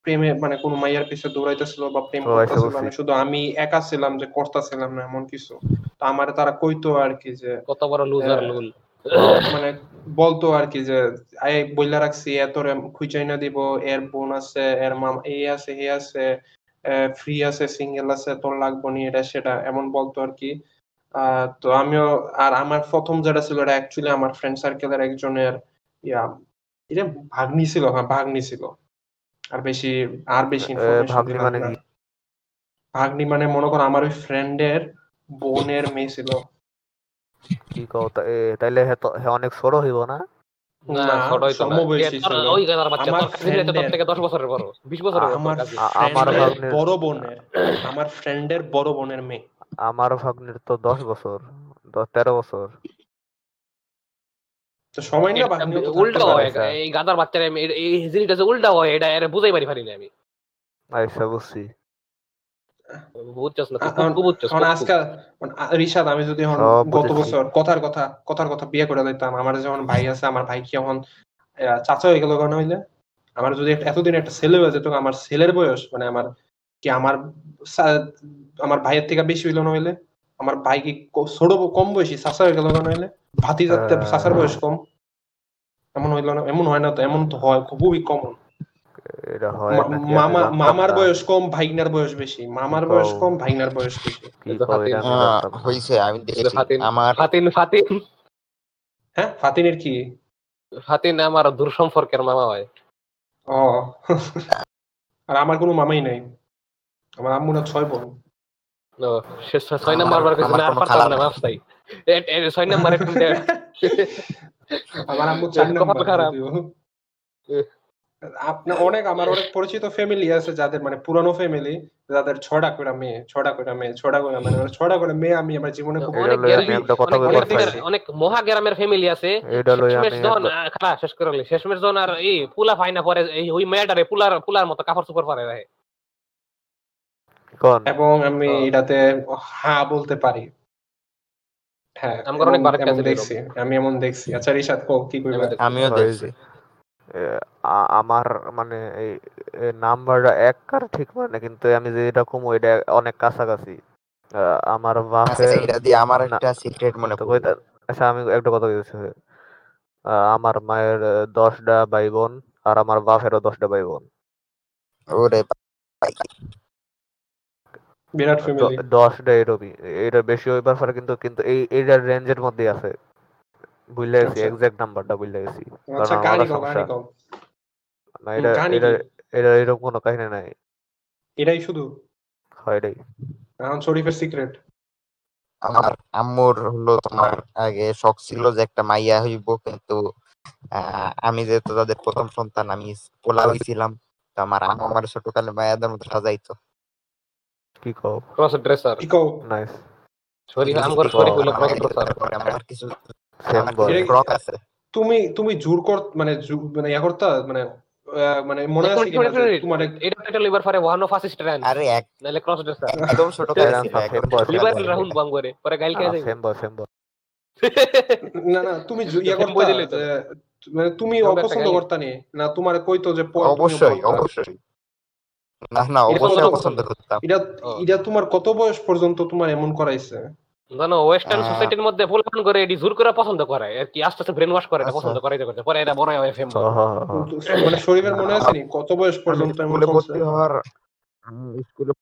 প্রেমে মানে কোনো মাইয়ার পিছে দৌড়াইতেছিল বা প্রেম করতেছিল। আমি শুধু আমি একা ছিলাম যে করতেছিলাম না এমন কিছু তো আমার তারা কইতো আর কি যে কত বড় লুজার। লুল মানে বলতো আর কি যে আই বইলা রাখছি এতরে খুঁজাই না দিব এর বোন আছে এর মাম এই আছে হে আছে ফ্রি আছে সিঙ্গেল আছে তোর লাগবো নি এটা সেটা এমন বলতো আর কি। তো আমিও আর আমার প্রথম যেটা ছিল এটা অ্যাকচুয়ালি আমার ফ্রেন্ড সার্কেলের একজনের ইয়া এটা ভাগ্নি ছিল হ্যাঁ ভাগ্নি ছিল। আর বেশি আর বেশি ইনফরমেশন ভাগ্নি মানে? ভাগ্নি মানে মনে করো আমার ওই ফ্রেন্ডের বোনের মেয়ে ছিল। কি কও তাইলে হে অনেক সরো হইব না? আমার ফ্রেন্ডের বড় বোনের মেয়ে। আমার ভাগ্নের তো দশ বছর তেরো বছর। সময় না উল্টা হয় এই গাদার বাচ্চারা এই- উল্টা হয় এটা বুঝাই পারি পারি না আমি। আচ্ছা বুঝছি। আমি যদি গত বছর কথার কথা কথার কথা বিয়ে করে দিতাম আমার যেমন ভাই আছে আমার ভাই কি এখন চাচা হয়ে গেল হইলে? আমার যদি এতদিন একটা ছেলে হয়ে যেত আমার ছেলের বয়স মানে আমার কি আমার আমার ভাইয়ের থেকে বেশি হইল না হইলে? আমার ভাই কি ছোট কম বয়সী চাচা হয়ে গেল কেন হইলে? ভাতি যাতে চাচার বয়স কম। এমন হইল না এমন হয় না তো এমন তো হয় খুবই কমন এটা হয় মামা মামার বয়স কম ভাইগনার বয়স বেশি। মামার বয়স কম ভাইগনার বয়স বেশি। হইছে আমি দেখেছি আমার ফাতিন ফাতিন হ্যাঁ ফাতিনের কি? ফাতিন আমার দূর সম্পর্কের মামা হয় ও। আর আমার কোনো মামাই নাই। আমার আম্মু না ছয় বোন। ও, সে ছয় নাম্বার বার কাছে না আর পারতাম না। মাফ এ- ছয় নাম্বার একটু আমার আম্মু চার নাম্বার খারাপ। আপনার অনেক আমার অনেক পরিচিত ফ্যামিলি আছে যাদের মানে পুরানো ফ্যামিলি যাদের ছটা করে মেয়ে ছটা করে মেয়ে ছটা করে মানে ছটা করে মেয়ে আমি আমার জীবনে খুব অনেক অনেক- মহা গ্রামের ফ্যামিলি আছে। খালা শেষ করে শেষমেশ যখন আর এই পুলা ফাইনা পরে এই ওই মেয়েটারে পুলার পুলার মতো কাপড় চোপড় পরে রাখে। এবং আমি এটাতে হ্যাঁ বলতে পারি। হ্যাঁ আমি এমন দেখছি। আচ্ছা রিশাদ কো কি কইবা? আমিও দেখছি। আমার মানে এই নাম্বারটা এক কার ঠিক মানে না কিন্তু আমি যে এটা কম ওইটা অনেক কাছাকাছি। আমার আচ্ছা, বাপের এটা দিয়ে আমার একটা সিক্রেট মনে কইতা- আচ্ছা আমি একটা কথা বলছি আমার মায়ের দশটা ভাই বোন আর আমার বাপেরও দশটা ভাই বোন ওরে ভাই, বিরাট ফ্যামিলি দ- দশটা এরকমই এটা বেশি হইবার পারে কিন্তু কিন্তু এই এইটার রেঞ্জের মধ্যে আছে। বুঝলে গেছি আচ্ছা। এক্সাক্ট নাম্বারটা বুঝলে গেছি। আচ্ছা কারণ কাহিনী কও কাহিনী কও না এটা এটা এটা এরকম কোনো কাহিনী নাই। এটাই শুধু? হয় এটাই। এখন শরীফের সিক্রেট আমার আম্মুর হলো তোমার আগে শখ ছিল যে একটা মাইয়া হইব কিন্তু আহ, আমি যেহেতু তাদের প্রথম সন্তান আমি পোলা হয়েছিলাম তো আমার আম্মু আমার ছোটকালে মায়াদের মতো সাজাইতো। কি কও? ক্রস ড্রেসার কি কও? নাইস শরীফ আমগর শরীফ হলো ক্রস ড্রেসার আমার কিছু তুমি তুমি জোর কর মানে মানে ইয়া করতা মানে আহ, মানে মনে আছে কিনা তোমার এটা টাইটেল লিভার ফারে ওয়ান অফ আসিস্ট রান আরে এক নালে ক্রস ড্রেসার একদম ছোটকালে Parents ছিল, of একদম him boys, লিভার রাহুল বাম করে পরে গাইল কে যাবে সেম বল সেম বল না না তুমি ইয়া করতা মানে তুমি অপছন্দ করতা নি? না তোমার কইতো যে অবশ্যই অবশ্যই। না না অবশ্যই পছন্দ পছন্দ করতাম। এটা এটা তোমার কত বয়স পর্যন্ত তোমার এমন করাইছে? জানো ওয়েস্টার্ন সোসাইটির মধ্যে ফুল ফান করে এটি জোর করে পছন্দ করে। আর কি আস্তে আস্তে ব্রেন ওয়াশ করে আচ্ছা। পছন্দ করাইতে করতে। পরে এটা বড় হয়ে ফেম হ, হ, হ, হ। কিন্তু মানে শরীফের মনে আছে নি? কত বয়স পর্যন্ত স্কুলে ভর্তি হওয়ার স্কুলে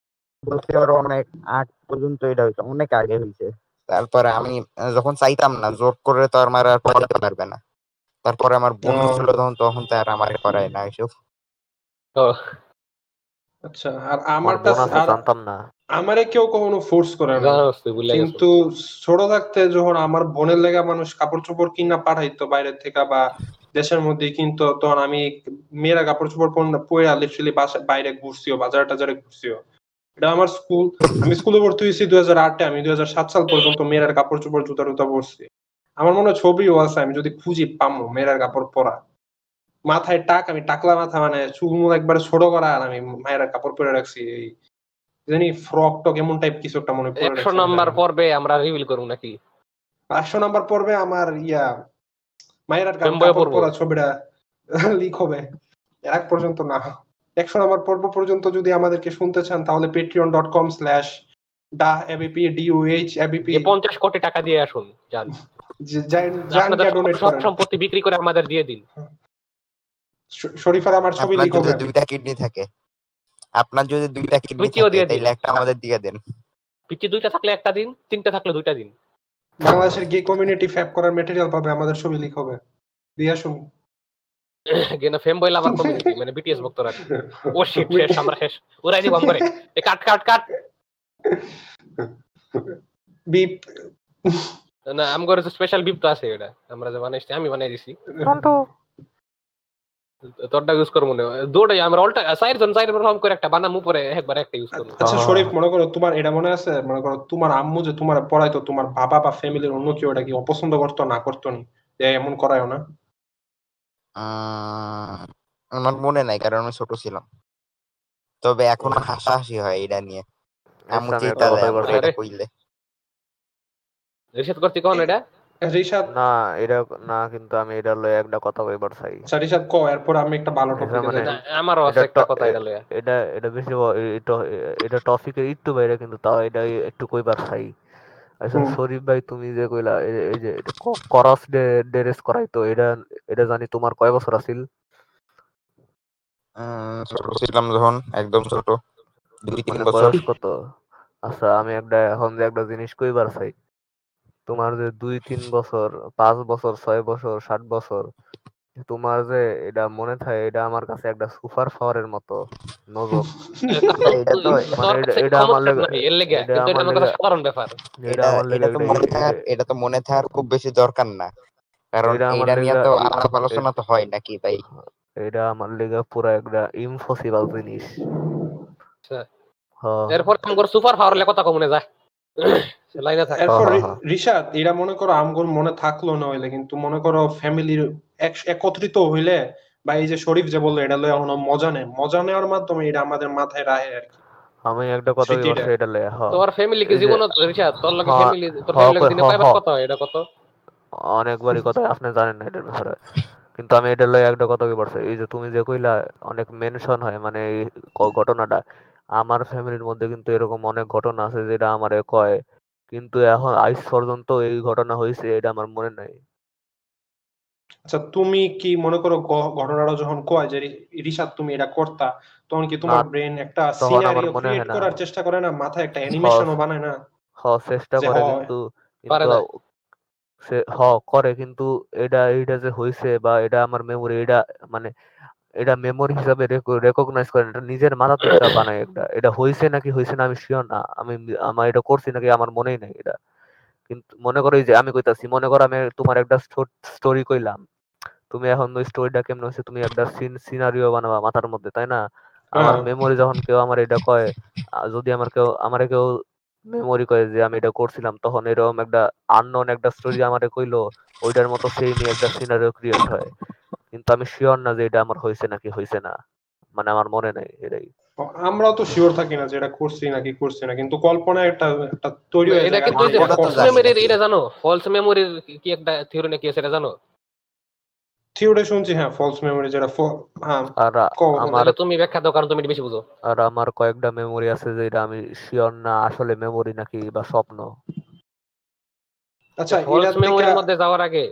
ভর্তি হওয়ার অনেক আগ পর্যন্ত এটা হইতো অনেক আগে হইছে তারপরে আমি যখন চাইতাম না জোর করে তো আর আমার আর পড়াতে পারবে না। তারপরে আমার বন্ধু ছিল তখন তখন তো আর আমার করায় না এসব আচ্ছা আর আমার আর জানতাম না। আমারে কেউ কখনো ফোর্স করে না। কিন্তু ছোট থাকতে যখন আমার বোনের লেগা মানুষ কাপড় চোপড় কিনা পাঠাইতো বাইরের থেকে বা দেশের মধ্যে কিন্তু তখন আমি মেয়েরা কাপড় চোপড় পরে লিটারালি বাইরে ঘুরছিও বাজার টাজারে ঘুরছিও। এটা আমার স্কুল আমি স্কুলে ভর্তি হয়েছি দুই হাজার আটে আমি দুই হাজার সাত সাল পর্যন্ত মেয়েরার কাপড় চোপড় জুতা টুতা পরছি। আমার মনে হয় ছবিও আছে আমি যদি খুঁজি পামো মেয়েরার কাপড় পরা। মাথায় টাক আমি টাকলা মাথা মানে চুলমুল একবারে ছোট করা আর আমি মায়ের কাপড় পরে রাখছি এই জানি ফ্রক টক এমন টাইপ কিছু একটা মনে পরে একশো নাম্বার পর্বে আমরা রিভিল করব নাকি? পাঁচশো নাম্বার পর্বে আমার ইয়া মায়ের আর ফেম বয়ে কাপড় পরা ছবিটা লিক হবে। এর আগ পর্যন্ত না। একশো নাম্বার পর্ব পর্যন্ত যদি আমাদেরকে শুনতে চান তাহলে পেট্রিয়ন ডট কম স্ল্যাশ ডা ABP D U H ABP যে পঞ্চাশ কোটি টাকা দিয়ে আসুন যান জান আপনাদের ডোনেট করেন। সম্পত্তি বিক্রি করে আমাদের দিয়ে দিন। শরীফার আমার ছবি হবে। দুইটা কিডনি থাকে। আপনার যদি দুইটা কিডনি থাকে। তাহলে একটা আমাদের দিয়ে দেন। পিচি দুইটা থাকলে একটা দিন তিনটা থাকলে দুইটা দিন। বাংলাদেশের গে কমিউনিটি ফ্যাপ করার মেটেরিয়াল পাবে আমাদের ছবি লিখ হবে। দিয়ে আসুন। গেনা ফেম বইলা আমার কমিউনিটি মানে বিটিএস ভক্তরা। ও শিট শেষ আমরা শেষ। ওরাই দিব করে এ কাট কাট কাট। বিপ না আম করে স্পেশাল বিপ তো আছে এটা আমরা যে বানাইছি আমি বানাই দিছি। তোরটা ইউজ করব না দুটাই আমরা অল্টা সাইড জন সাইড পারফর্ম করে একটা বানাম উপরে একবার একটা ইউজ করব আচ্ছা। শরীফ মনে করো তোমার এটা মনে আছে? মনে করো তোমার আম্মু যে তোমার পড়াইতো তোমার বাবা বা ফ্যামিলির অন্য কেউ এটা কি অপছন্দ করতো না করতো নি যে এমন করায়ও না? আমার মনে নাই কারণ আমি ছোট ছিলাম। তবে এখন হাসাহাসি হয় এটা নিয়ে। আম্মু চিন্তা দেয় বলব। এটা কইলে। রিসেট করতে কোন এটা? রিশাদ না এটা না কিন্তু আমি এটা লয়ে একটা কথা কইবার চাই। আচ্ছা রিশাদ ক এরপর আমি একটা ভালো টপিকে মানে- আমারও আছে একটা কথা এটা লইয়া এটা এটা বেশি এটা এটা টপিকের একটু বাইরে কিন্তু তাও এটা একটু কইবার চাই। আচ্ছা শরীফ ভাই তুমি যে কইলা এই- যে করস ডেরেস করাইতো এটা এটা জানি তোমার কয় বছর আছিল? ছোট ছিলাম যখন একদম ছোট। দুই তিন মানে বছর। কত? আচ্ছা আমি একটা এখন যে একটা জিনিস কইবার চাই। তোমার যে দুই তিন বছর পাঁচ বছর ছয় বছর সাত বছর তোমার যে এটা মনে থাকে এটা আমার কাছে একটা সুপার পাওয়ারের মতো নজর। এটা তো মানে এটা- এটা আমার লেগে- এটা আমার কাছে লেগে- সাধারণ ব্যাপার। এটা এটা আমার লেগে এটা তো মনে থাকার এটা- এটা তো মনে থাকার খুব বেশি দরকার না। কারণ এটা নিয়ে তো আলাপ আলোচনা তো হয় নাকি তাই এটা আমার লেগে পুরো একটা ইম্পসিবল জিনিস। আচ্ছা। হ্যাঁ। এরপর আমার সুপার পাওয়ার লে কথা কমনে যায় লাইনে থাকে। এরপর হ্যাঁ, রি- হ্যাঁ। রিশাদ এটা মনে করো আমগোর মনে থাকল না হইলে কিন্তু মনে করো ফ্যামিলির একত্রিত হইলে বা এই যে শরীফ যে বলল এটা লয়ে এখনও মজা নেয় মজা নেওয়ার মাধ্যমে এটা আমাদের মাথায় রাহে আর কি। আমি একটা কথা। বলছি এটা লয়ে হ্যাঁ। তোর ফ্যামিলি কি জীবন রিশাদ তোর লাগে হ্যাঁ, ফ্যামিলি তোর হ্যাঁ, ফ্যামিলি দিনে হ্যাঁ, পাইবার হ্যাঁ। কত এটা কত? অনেকবারই কথা আপনি জানেন না এটার ব্যাপারে। কিন্তু আমি এটা লয়ে একটা কথা কি বলছি এই যে তুমি যে কইলা অনেক মেনশন হয় মানে এই ঘটনাটা। আমার ফ্যামিলির মধ্যে কিন্তু এরকম অনেক ঘটনা আছে যেটা আমারে কয় কিন্তু এখন আজ পর্যন্ত এই ঘটনা হয়েছে এটা আমার মনে নাই আচ্ছা তুমি কি মনে করো ঘটনাটা যখন কয় যে রিশাদ তুমি এটা করতা তখন কি তোমার ব্রেন একটা তখন আমার সিনারিও মনে ক্রিয়েট হয় না। করার চেষ্টা করে না মাথায় একটা অ্যানিমেশনও বানায় না হ চেষ্টা যে করে কিন্তু। সে হ করে কিন্তু এটা এটা যে হইছে বা এটা আমার মেমোরি এটা মানে এটা মেমোরি হিসাবে রেকগনাইজ করে এটা নিজের মাথা থেকে এটা বানায় একটা। এটা হইছে নাকি হইছে না আমি শিওর না। আমি আমার এটা করছি নাকি আমার মনেই নাই এটা। কিন্তু মনে করো যে আমি কইতাছি মনে করো আমি তোমার একটা স্টোরি কইলাম। তুমি এখন ওই স্টোরিটা কেমন হচ্ছে তুমি একটা সিন সিনারিও বানাবা মাথার মধ্যে তাই না? আমার হ্যাঁ। মেমোরি যখন কেউ আমার এটা কয় যদি আমার কেউ আমারে কেউ মেমোরি কয় যে আমি এটা করছিলাম তখন এরকম একটা আননোন একটা স্টোরি আমারে কইলো ওইটার মতো সেই নিয়ে একটা সিনারিও ক্রিয়েট হয়। কিন্তু আমি শিওর না যে এটা আমার হয়েছে নাকি হয়েছে না। মানে আমার মনে নাই এটাই। আমরাও তো শিওর থাকি না যে এটা করছি নাকি করছি না কিন্তু কল্পনা একটা একটা তৈরি হয়ে এটা কিন্তু যে এটা ফলস। মেমোরির এটা জানো? ফলস মেমোরির কি একটা থিওরি নাকি আছে এটা জানো? থিওরি শুনছি হ্যাঁ ফলস মেমোরি যেটা হ্যাঁ আর আমার তুমি ব্যাখ্যা দাও কারণ তুমি এটা বেশি বুঝো। আর আমার কয়েকটা মেমোরি আছে যেটা আমি শিওর না আসলে মেমোরি নাকি বা স্বপ্ন। আচ্ছা ফলস মেমোরির মধ্যে যাওয়ার আগে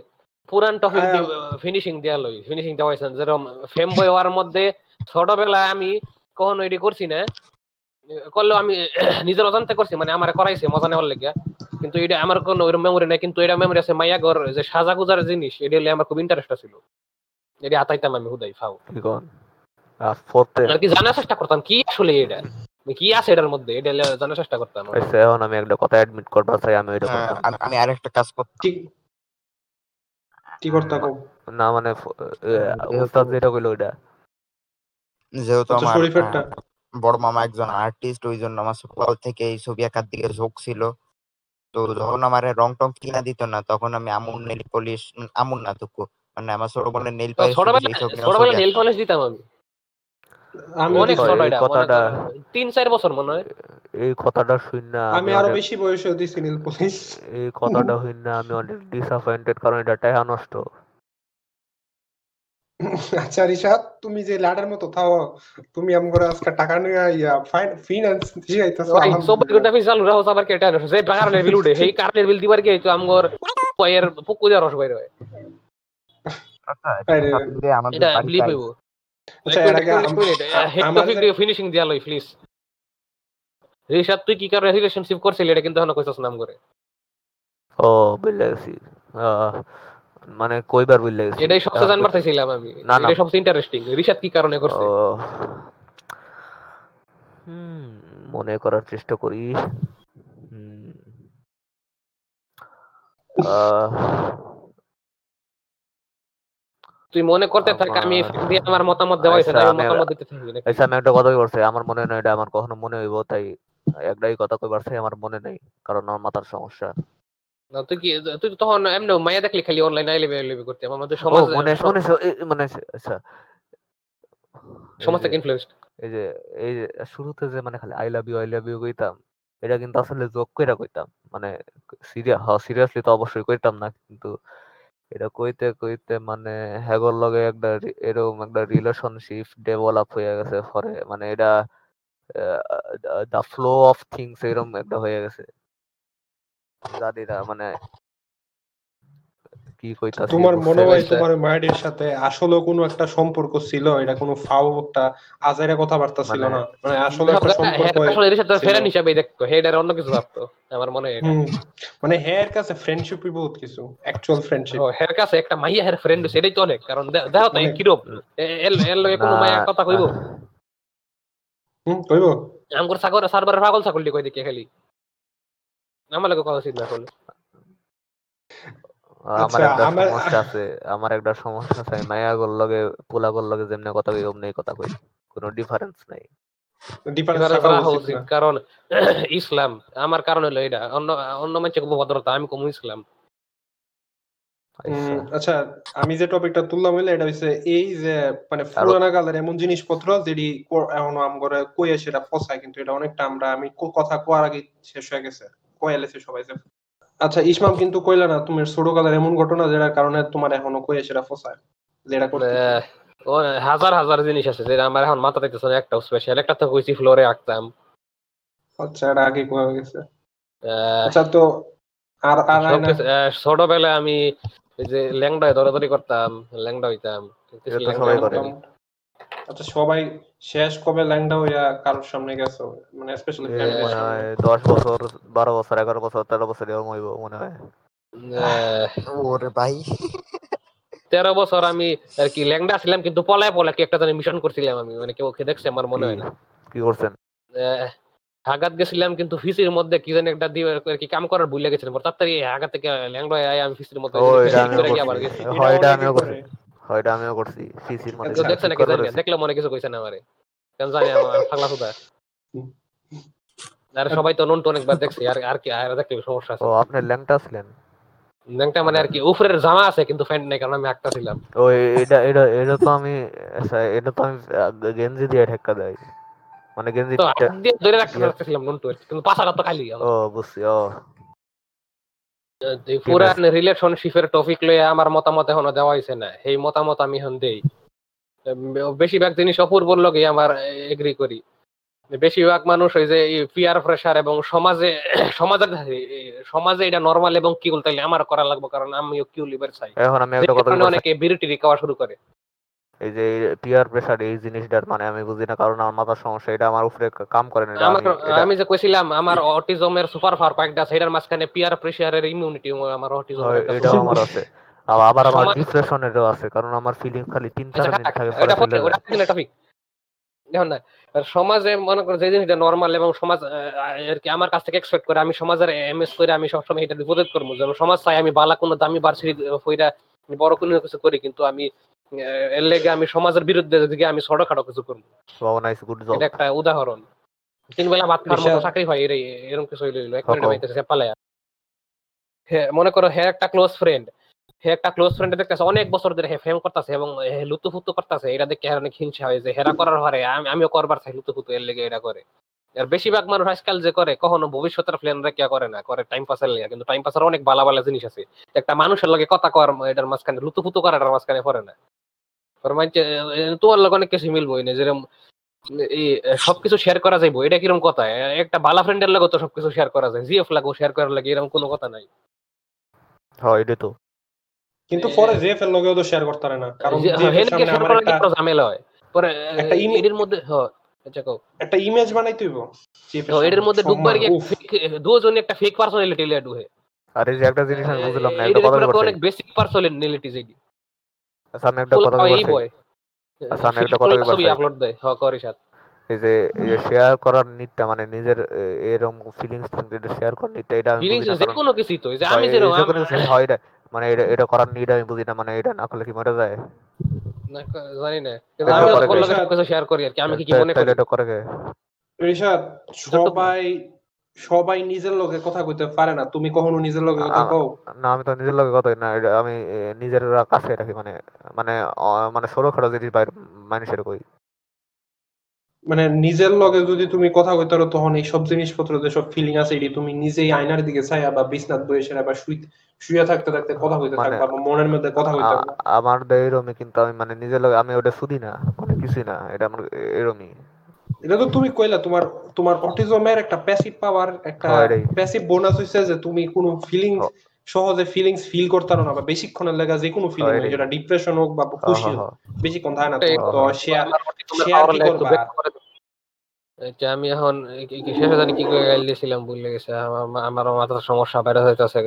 পুরান টপিক আহ, ফিনিশিং দেওয়া লই ফিনিশিং দেওয়া হয়েছে। যেরকম ফেম বই হওয়ার মধ্যে ছোটবেলায় আমি কখনো এটি করছি না। করলেও আমি নিজের অজান্তে করছি মানে আমার করাইছে মজা নেওয়ার লেগে কিন্তু এটা আমার কোনো ওইরকম মেমোরি নাই কিন্তু এটা মেমোরি আছে মাইয়াগর যে সাজা গুজার জিনিস এটা হলে আমার খুব ইন্টারেস্ট ছিল। এটা হাতাইতাম আমি হুদাই ফাও কি আর কি জানার চেষ্টা করতাম কি আসলে এটা? কি আছে এটার মধ্যে? এটা জানার চেষ্টা করতাম। এখন আমি একটা কথা অ্যাডমিট করতে চাই আমি হ্যাঁ, আমি- আরেকটা কাজ করতাম কি। কও না মানে যেহেতু- উস্তাদ যেটা কইলো ওইটা। যেহেতু আচ্ছা, আমার বড় মামা একজন আর্টিস্ট ওই জন্য আমার সকাল থেকে এই ছবি আঁকার দিকে ঝোঁক ছিল। তো যখন আমার রং টং কিনা দিত না তখন আমি আমুল নেল পলিশ আমুল না তুকু মানে আমার ছোট বোনের নেল পালিশ ছোট ছবি নেল পলিশ দিতাম আমি। আমি অনেক তো ছোট এই এটা মনে কথাটা- তিন চার বছর মনে হয়। এই কথাটা শুন আমি আরও বেশি বয়সে দিছি নীল পুলিশ। এই কথাটা শুন আমি অনেক ডিসঅ্যাপয়েন্টেড কারণ এটা টাকা নষ্ট। আচ্ছা রিশাদ তুমি যে লাডার মতো থাও তুমি আজকে টাকা নিয়ে ইয়া ফিস চালু রাখো কেটে বিল উঠে সেই কারণের বিল দিবার কি হইতো? আমগর পয়ের পুকু রস বাইরে হয়। আচ্ছা, আমাদের এটা হইব। আচ্ছা এর আগে ফিনিশিং দিয়া লই প্লিজ রিশাদ তুই কি কারণে রিলেশনশিপ করছিলি? এটা কিন্তু এখনও কইছস নাম করে। ও বুঝলে গেছি। আহ, মানে কইবার বুঝলে গেছি। এটাই সবচেয়ে জানবার চাইছিলাম আমি। না, না। সবচেয়ে ইন্টারেস্টিং রিশাদ কি কারণে করছে? ও হুম মনে করার চেষ্টা করি। হুম। আহ, তুই মনে করতে থাক আমি আমার- দিয়ে আমার মতামত দেওয়া হয়েছে আচ্ছা, আমি মতামত দিতে থাকি? আচ্ছা আমি একটা কথা করছি আমার মনে নয় এটা আমার কখনো মনে হইব তাই একটাই কথা কইবার চাই আমার মনে নেই কারণ আমার মাথার সমস্যা। না, তুই কি তুই তখন এমনি মায়া দেখলি খালি অনলাইন আইলেবে আইলেবে করতে সমাজ মনে মনে মানে আচ্ছা। সমাজ থেকে ইনফ্লুয়েন্সড এই যে এই যে শুরুতে যে মানে খালি I love you I love you কইতাম এটা কিন্তু আসলে জোক কইরা কইতাম মানে সিরিয়াস হ সিরিয়াসলি তো অবশ্যই কইতাম না কিন্তু এটা কইতে কইতে মানে হ্যাগর লগে একটা এরকম একটা রিলেশনশিপ ডেভেলপ হয়ে গেছে ফরে মানে এটা দ্য ফ্লো অফ থিংস এরকম একটা হয়ে গেছে। জানি না মানে কি কইতাছি তোমার মনে হয় তোমার মায়ের সাথে আসলে কোনো একটা সম্পর্ক ছিল এটা কোনো ফাও একটা আজাইরা কথাবার্তা ছিল মানে- না? মানে আসলে একটা সম্পর্ক আসলে রিশাদ তার ছিল। ফ্রেন্ড হিসাবে দেখতো হেডার অন্য কিছু ভাবতো আমার মনে হয় এটা। মানে হের কাছে ফ্রেন্ডশিপই বহুত কিছু অ্যাকচুয়াল ফ্রেন্ডশিপ ও, হের কাছে একটা মাইয়া হের ফ্রেন্ড সেটাই তো অনেক কারণ দেখো তো অনেক। কিরম এর এর লগে কোনো মায়া কথা কইব? হুম কইবো? আমগর সাগর সার্ভারের পাগল ছাগল কই দেখে খালি? আমার লগে কথা উচিত না আসলে আমার আচ্ছা, একটা আমার- সমস্যা আছে আমার একটা সমস্যা আছে আমি লগে পোলা গোল লগে যেমনি কথা কই অমনি কথা কই কোনো ডিফারেন্স নাই। ডিফারেন্স এবারে থাকা রাখা উচিত উচিত না। কারণ ইসলাম আমার কারণ হলো এটা অন্য অন্য মানুষের খুব ভদ্রতা আমি কম ইসলাম। আচ্ছা। আচ্ছা আমি যে টপিকটা তুললাম হইলে এটা হচ্ছে এই যে মানে পুরানা কালের এমন জিনিসপত্র যেটি কো- এখনও আমগরে কইয়ে সেটা ফসায় কিন্তু এটা অনেকটা আমরা আমি কো- কথা কোয়ার আগে শেষ হয়ে গেছে কয়ে লেছে সবাই যে। আচ্ছা ইসমাম কিন্তু কইলা না তুমি ছোট কালের এমন ঘটনা যেটার কারণে তোমার এখনও কইয়ে সেটা ফসায় যেটা করতে হাজার হাজার জিনিস আছে যেটা আমার এখন মাথা দেখতেছে না একটা স্পেশাল একটা তো কইছি ফ্লোরে আঁকতাম। আচ্ছা এটা আগে কোয়া গেছে। আচ্ছা তো আর আর ছোটবেলায় আমি এই যে ল্যাংডায় দৌড়াদৌড়ি করতাম ল্যাংডা হইতাম আচ্ছা সবাই শেষ কবে ল্যাংডা হইয়া কারোর সামনে গেছো? মানে স্পেশালি এ মনে হয় দশ বছর বারো বছর এগারো বছর তেরো বছর এরকম হইব মনে হয়। ওরে ভাই। তেরো বছর আমি আর কি ল্যাংডা ছিলাম কিন্তু পলায় পলায় কি একটা জানি মিশন করছিলাম আমি। মানে কেউ খেয়ে দেখছে আমার মনে হয় না। কি করছেন? আহ, হাগাত গেছিলাম কিন্তু ফিসির মধ্যে কি জানি একটা দিয়ে আর কি কাম করার ভুলে গেছিলাম। তাড়াতাড়ি হাগাত থেকে ল্যাংডা আয় আমি ফিসির মধ্যে করে আবার গেছি। হয় এটা আমিও করছি সিসির মধ্যে নাকি জানি দেখলে মনে কিছু কইছে না আমারে। কেন জানি আমার পাগলা সুদা আর সবাই তো নন্টু অনেকবার দেখছে আর আর কি আর দেখলে সমস্যা আছে। ও আপনি ল্যাংটা ছিলেন? ল্যাংটা মানে আর কি উপরের জামা আছে কিন্তু প্যান্ট নেই কারণ আমি একটা ছিলাম। ও এটা এটা এটা তো আমি আচ্ছা, এটা তো আমি গেঞ্জি দিয়ে ঠেক্কা দেয়। মানে গেঞ্জি ধরে রাখতে নন্টু কিন্তু তো খালি ও বুঝছি ও। পুরা রিলেশনশিপের টপিক লয়ে আমার মতামত এখনও দেওয়া হয়েছে না এই মতামত আমি এখন দেই। বেশিরভাগ জিনিস অপূর্বর লগে আমার এগ্রি করি। বেশিরভাগ মানুষ ওই যে পিয়ার প্রেসার এবং সমাজে সমাজের সমাজে এটা নর্মাল এবং কিউল তাইলে আমার করা লাগবে কারণ আমিও কিউ লিভার চাই। এখন আমি একটা কথা অনেকে বিরতি খাওয়া শুরু করে। এই যে পিয়ার প্রেসার এই জিনিসটার মানে আমি বুঝি না কারণ আমার মাথার সমস্যা এটা আমার উপরে কাম করে না আমি- যে কইছিলাম আমার অটিজমের সুপার কয়েকটা আছে এটার মাঝখানে পিয়ার প্রেসারের ইমিউনিটি আমার অটিজম হয়, এটাও আমার আছে। আবার আবার আমার ডিপ্রেশনেরও আছে কারণ আমার ফিলিং খালি তিন চার দিন থাকে পরে এটা চলে ওটা টপিক দেখুন না সমাজে মনে করো যে জিনিসটা নর্মাল এবং সমাজ আর কি আমার কাছ থেকে এক্সপেক্ট করে আমি সমাজের এমএস করে আমি সবসময় এটা বিপরীত করব। যেমন সমাজ চাই আমি বালা কোনো দামি বার্ষিক হইরা বড় কোনো কিছু করি কিন্তু আমি এর লেগে আমি সমাজের বিরুদ্ধে দিকে আমি ছোটখাটো কিছু করব। বাবা গুড জব এটা একটা উদাহরণ। তিন বেলা ভাত খাওয়ার মতো চাকরি হয় এর- এরকম কিছু হইল। এক মিনিট পালায়া হ্যাঁ, মনে করো হে একটা ক্লোজ ফ্রেন্ড হে একটা ক্লোজ ফ্রেন্ড দেখতেছে অনেক বছর ধরে হে ফেম করতেছে এবং হে লুতুফুতু করতেছে। এটা দেখে হের অনেক হিংসা হয় যে হেরা করার পরে আমি আমিও করবার চাই লুতুফুতু এর লেগে এটা করে। আর বেশিরভাগ মানুষ আজকাল যে করে কখনো ভবিষ্যতের প্ল্যান রেখে করে না করে টাইম পাসের লেগে। কিন্তু টাইম পাসের অনেক বালা বালা জিনিস আছে। একটা মানুষের লগে কথা কর এটার মাঝখানে লুতুফুতু করার মাঝখানে পড়ে না। তোমার লগে অনেক কিছু মিলবই না যেরকম এই সবকিছু শেয়ার করা যাইবো এটা কীরকম কথা? একটা ভালো ফ্রেন্ডের লগে তো সবকিছু শেয়ার করা যায় জিএফ লাগো শেয়ার করার লাগে এরকম কোনো কথা নাই। হয় এটা তো। কিন্তু পরে জেফ এর লগেও তো শেয়ার করতে পারে না কারণ এর সামনে আমার একটা ঝামেলা হয়? পরে একটা ইমে- এর মধ্যে হ্যাঁ আচ্ছা কও। একটা ইমেজ বানাইতে হইব তো এর মধ্যে ঢুকবার গিয়ে উফ, দুজন একটা ফেক পার্সোনালিটি লিয়ে ঢুকে। আর যে একটা জিনিস আমি বুঝলাম না একটা কথা বলছি অনেক বেসিক পার্সোনালিটি যেটি আমি একটা কথা বলছি। একটা কথা বলতে ছবি আপলোড দেয় হ্যাঁ করি সাথে। এই যে এই যে শেয়ার করার নিডটা মানে নিজের এরকম ফিলিংস যেটা শেয়ার করার নিডটা এটা আমি বুঝি ফিলিংস না যে কোনো কিছুই তো যে আমি যেরকম যে হয় এটা মানে এটা এটা করার নিড আমি বুঝি না মানে এটা না করলে কি মরে যায়? না, জানি না। আমি? শেয়ার করি আর কি আমি কি কি মনে করি? এটা করে কে? ঋষাদ সবাই সবাই নিজের লগে কথা কইতে পারে না। তুমি কখনো নিজের লগে কথা কও? না আমি তো নিজের লগে কথাই না। এটা আমি নিজের কাছে রাখি। মানে মানে মানে সরো খাটো জিনিস বাইরে মানুষের কই। মানে নিজের লগে যদি তুমি কথা কইতে পারো তখন এই সব জিনিসপত্র যে সব ফিলিং আছে এটি তুমি নিজেই আয়নার দিকে চাইয়া বা বিছনাত বসে সেরা বা শুই শুয়ে থাকতে থাকতে কথা কইতে মানে- থাকবা বা মনের মধ্যে কথা কইতে আমার তো এরমই কিন্তু আমি মানে নিজের লগে আমি ওটা শুধি না। মানে কিছুই না। এটা আমার এরমই। এটা তো তুমি কইলা তোমার তোমার অটিজমের একটা প্যাসিভ পাওয়ার একটা প্যাসিভ বোনাস হইছে যে তুমি কোনো ফিলিংস হ। সহজে ফিলিংস ফিল করতে না বা বেশিক্ষণের লাগা যে কোনো ফিলিং হয় যেটা ডিপ্রেশন হোক বা খুশি হোক। বেশিক্ষণ থাকে না তো শেয়ার power কি করবা? আচ্ছা, আমি এখন শেষে জানি কি করে গাইল দিয়েছিলাম ভুলে গেছে আমার- আমার মাথার সমস্যা বাইরে হইতেছে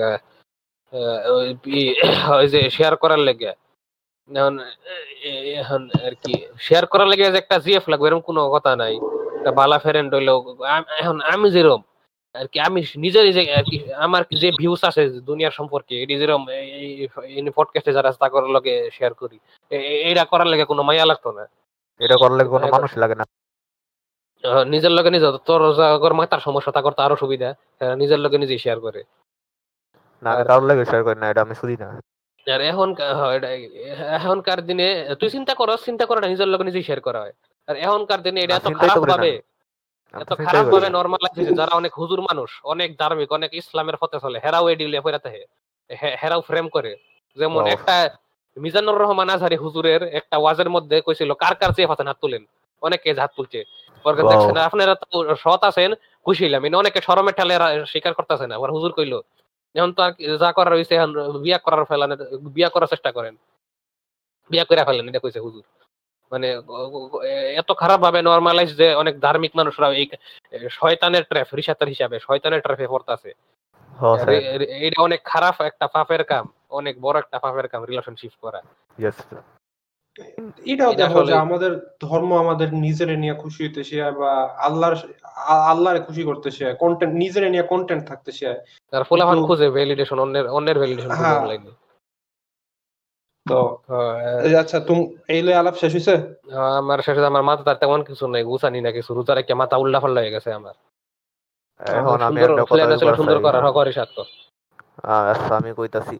ওই যে শেয়ার করার লেগে। এখন এখন আর কি শেয়ার করার লেগে যে একটা জিএফ লাগবে এরকম কোনো কথা নাই। বালা ফ্রেন্ড হইল এখন আমি যেরকম আর কি আমি নিজে নিজে আর কি আমার যে ভিউস আছে দুনিয়ার সম্পর্কে এটি যেরকম এই পডকাস্টে যারা লগে শেয়ার করি। এ- এ- করার লেগে কোনো মায়া লাগতো না। এটা করলে কোনো মানুষ লাগে না। নিজের লগে নিজে তোর মাথার সমস্যা তা করতে আরও সুবিধা। হ্যাঁ, নিজের লগে নিজেই শেয়ার করে। না কারোর লাগে শেয়ার করি না এটা আমি শুধি না। আর এখন এখনকার দিনে তুই চিন্তা করো চিন্তা করাটা নিজের লগে নিজেই শেয়ার করা হয়। আর এখনকার দিনে এটা এত খারাপ ভাবে এত খারাপ ভাবে না। নর্মাল আছে যারা অনেক হুজুর মানুষ অনেক ধার্মিক অনেক ইসলামের পথে চলে হেরাও এই ডিলে ফেরাতে হেরাও ফ্রেম করে। যেমন একটা মিজানুর রহমান আজহারি হুজুরের একটা ওয়াজের মধ্যে কইছিল কার কার চেয়ে হাতেন হাত তুলেন? অনেকে হাত তুলছে। দেখছেন আপনারা তো সৎ আছেন খুশি হইলাম। অনেকে শরমে ঠালে স্বীকার করতেছে না। আবার হুজুর কইলো এখন তো আর যা করার হয়েছে এখন বিয়া করার ফেলান বিয়া করার চেষ্টা করেন। বিয়া করে ফেলেন এটা কইছে হুজুর। মানে এত খারাপ ভাবে নর্মালাইজ যে অনেক ধার্মিক মানুষরা এই শয়তানের ট্র্যাপ রিসাতার হিসাবে শয়তানের ট্র্যাপে পড়তাছে। এটা অনেক খারাপ একটা পাপের কাম অনেক বড় একটা পাপের কাম রিলেশনশিপ করা। এটাও দেখো যে আমাদের ধর্ম আমাদের নিজের নিয়ে খুশি হইতে শেয়ার বা আল্লাহর আল্লাহরে খুশি করতে শেয়ার কন্টেন্ট নিজের নিয়ে কন্টেন্ট থাকতে শেয়ার আর ফুলাফান কিন্তু- খুঁজে ভ্যালিডেশন অন্যের অন্যের ভ্যালিডেশন খুঁজে হ্যাঁ। অনলাইনে তো এই আচ্ছা তুমি এই লই আলাপ শেষ হইছে? আমার শেষে আমার মাথা তার তেমন কিছু নাই গুছানি না কিছু রুতা রেখে মাথা উল্টা ফাল্লা হয়ে গেছে আমার। এখন আমি সুন্দর একটা কথা সুন্দর। করার হকরে সাথে আচ্ছা আমি কইতাছি।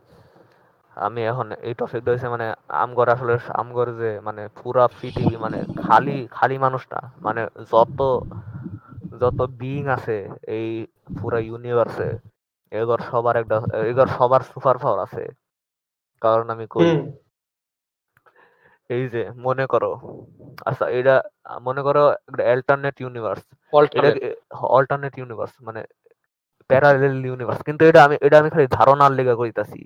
আমি এখন এই টপিকটা হইছে মানে আমগর আসলে আমগর যে মানে পুরা পৃথিবী মানে খালি খালি মানুষটা মানে যত যত বিইং আছে এই পুরা ইউনিভার্সে এগর সবার একটা এগর সবার সুপার পাওয়ার আছে। কারণ আমি কই এই যে মনে করো আচ্ছা এটা মনে করো একটা alternate universe alternate alternate universe মানে প্যারালেল ইউনিভার্স কিন্তু এটা আমি এটা আমি খালি ধারণার লেগা কইতাছি।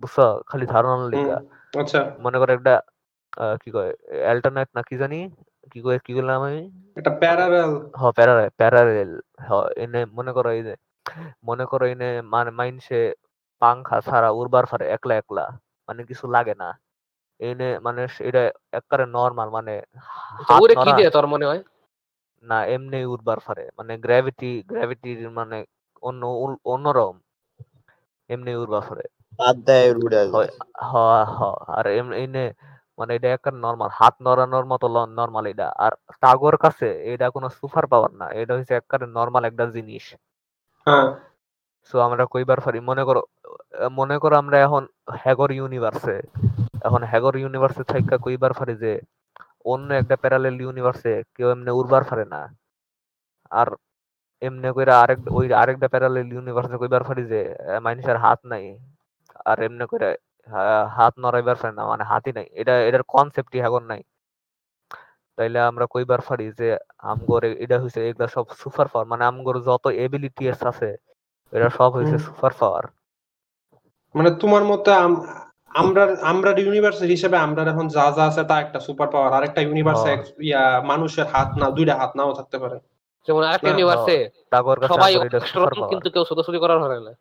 বুঝছ? খালি ধারণার লেগা। আচ্ছা। মনে করো একটা কি কয় অ্যাল্টারনেট না কি জানি কি কয় কি বললাম আমি? এটা প্যারারেল হ প্যারালেল প্যারালেল হ এনে মনে করো এই যে মনে করো এনে মানে মাইনসে পাংখা ছাড়া উড়বার ফারে একলা একলা মানে কিছু লাগে না। এনে মানে এটা একবারে নর্মাল মানে ওরে কি দিয়ে তোর মনে হয়? না এমনি উড়বার পারে মানে গ্র্যাভিটি গ্র্যাভিটির মানে অন্য অন্যরকম এমনি উড়বার পারে বাদ উড়ে হয় হ হ আর এম এনে মানে এটা একটা নর্মাল হাত নড়ানোর মতো নর্মাল এটা। আর টাগর কাছে এটা কোনো সুপার পাওয়ার না এটা হচ্ছে নর্মাল একটা জিনিস। হ্যাঁ। সো আমরা কইবার পারি মনে করো মনে করো আমরা এখন হ্যাগর ইউনিভার্সে এখন হ্যাগর ইউনিভার্সে থাইকা কইবার পারি যে অন্য একটা প্যারালেল ইউনিভার্সে কেউ এমনি উড়বার পারে না। আর এমনি কইরা আরেক ওই আরেকটা প্যারালেল ইউনিভার্সে কইবার পারি যে মানুষের হাত নাই। আর এমনি করে হাত নড়াইবার পারে না মানে হাতই নাই। এটা এটার কনসেপ্টই এখন নাই। তাইলে আমরা কইবার পারি যে আমগর এটা হইছে এগুলা সব সুপার পাওয়ার মানে আমগর যত এবিলিটিস আছে এটা সব হইছে সুপার পাওয়ার মানে তোমার মতে আম- আমরা আমরা ইউনিভার্সের হিসেবে আমরা এখন যা যা আছে তা একটা সুপার পাওয়ার আরেকটা ইউনিভার্সে হ্যাঁ। ইয়া মানুষের হাত না দুইটা হাত নাও থাকতে পারে। যেমন আরেকটা হ্যাঁ, ইউনিভার্সে সবাই সুপার পাওয়ার কিন্তু কেউ ছোটাছুটি করার হয় না।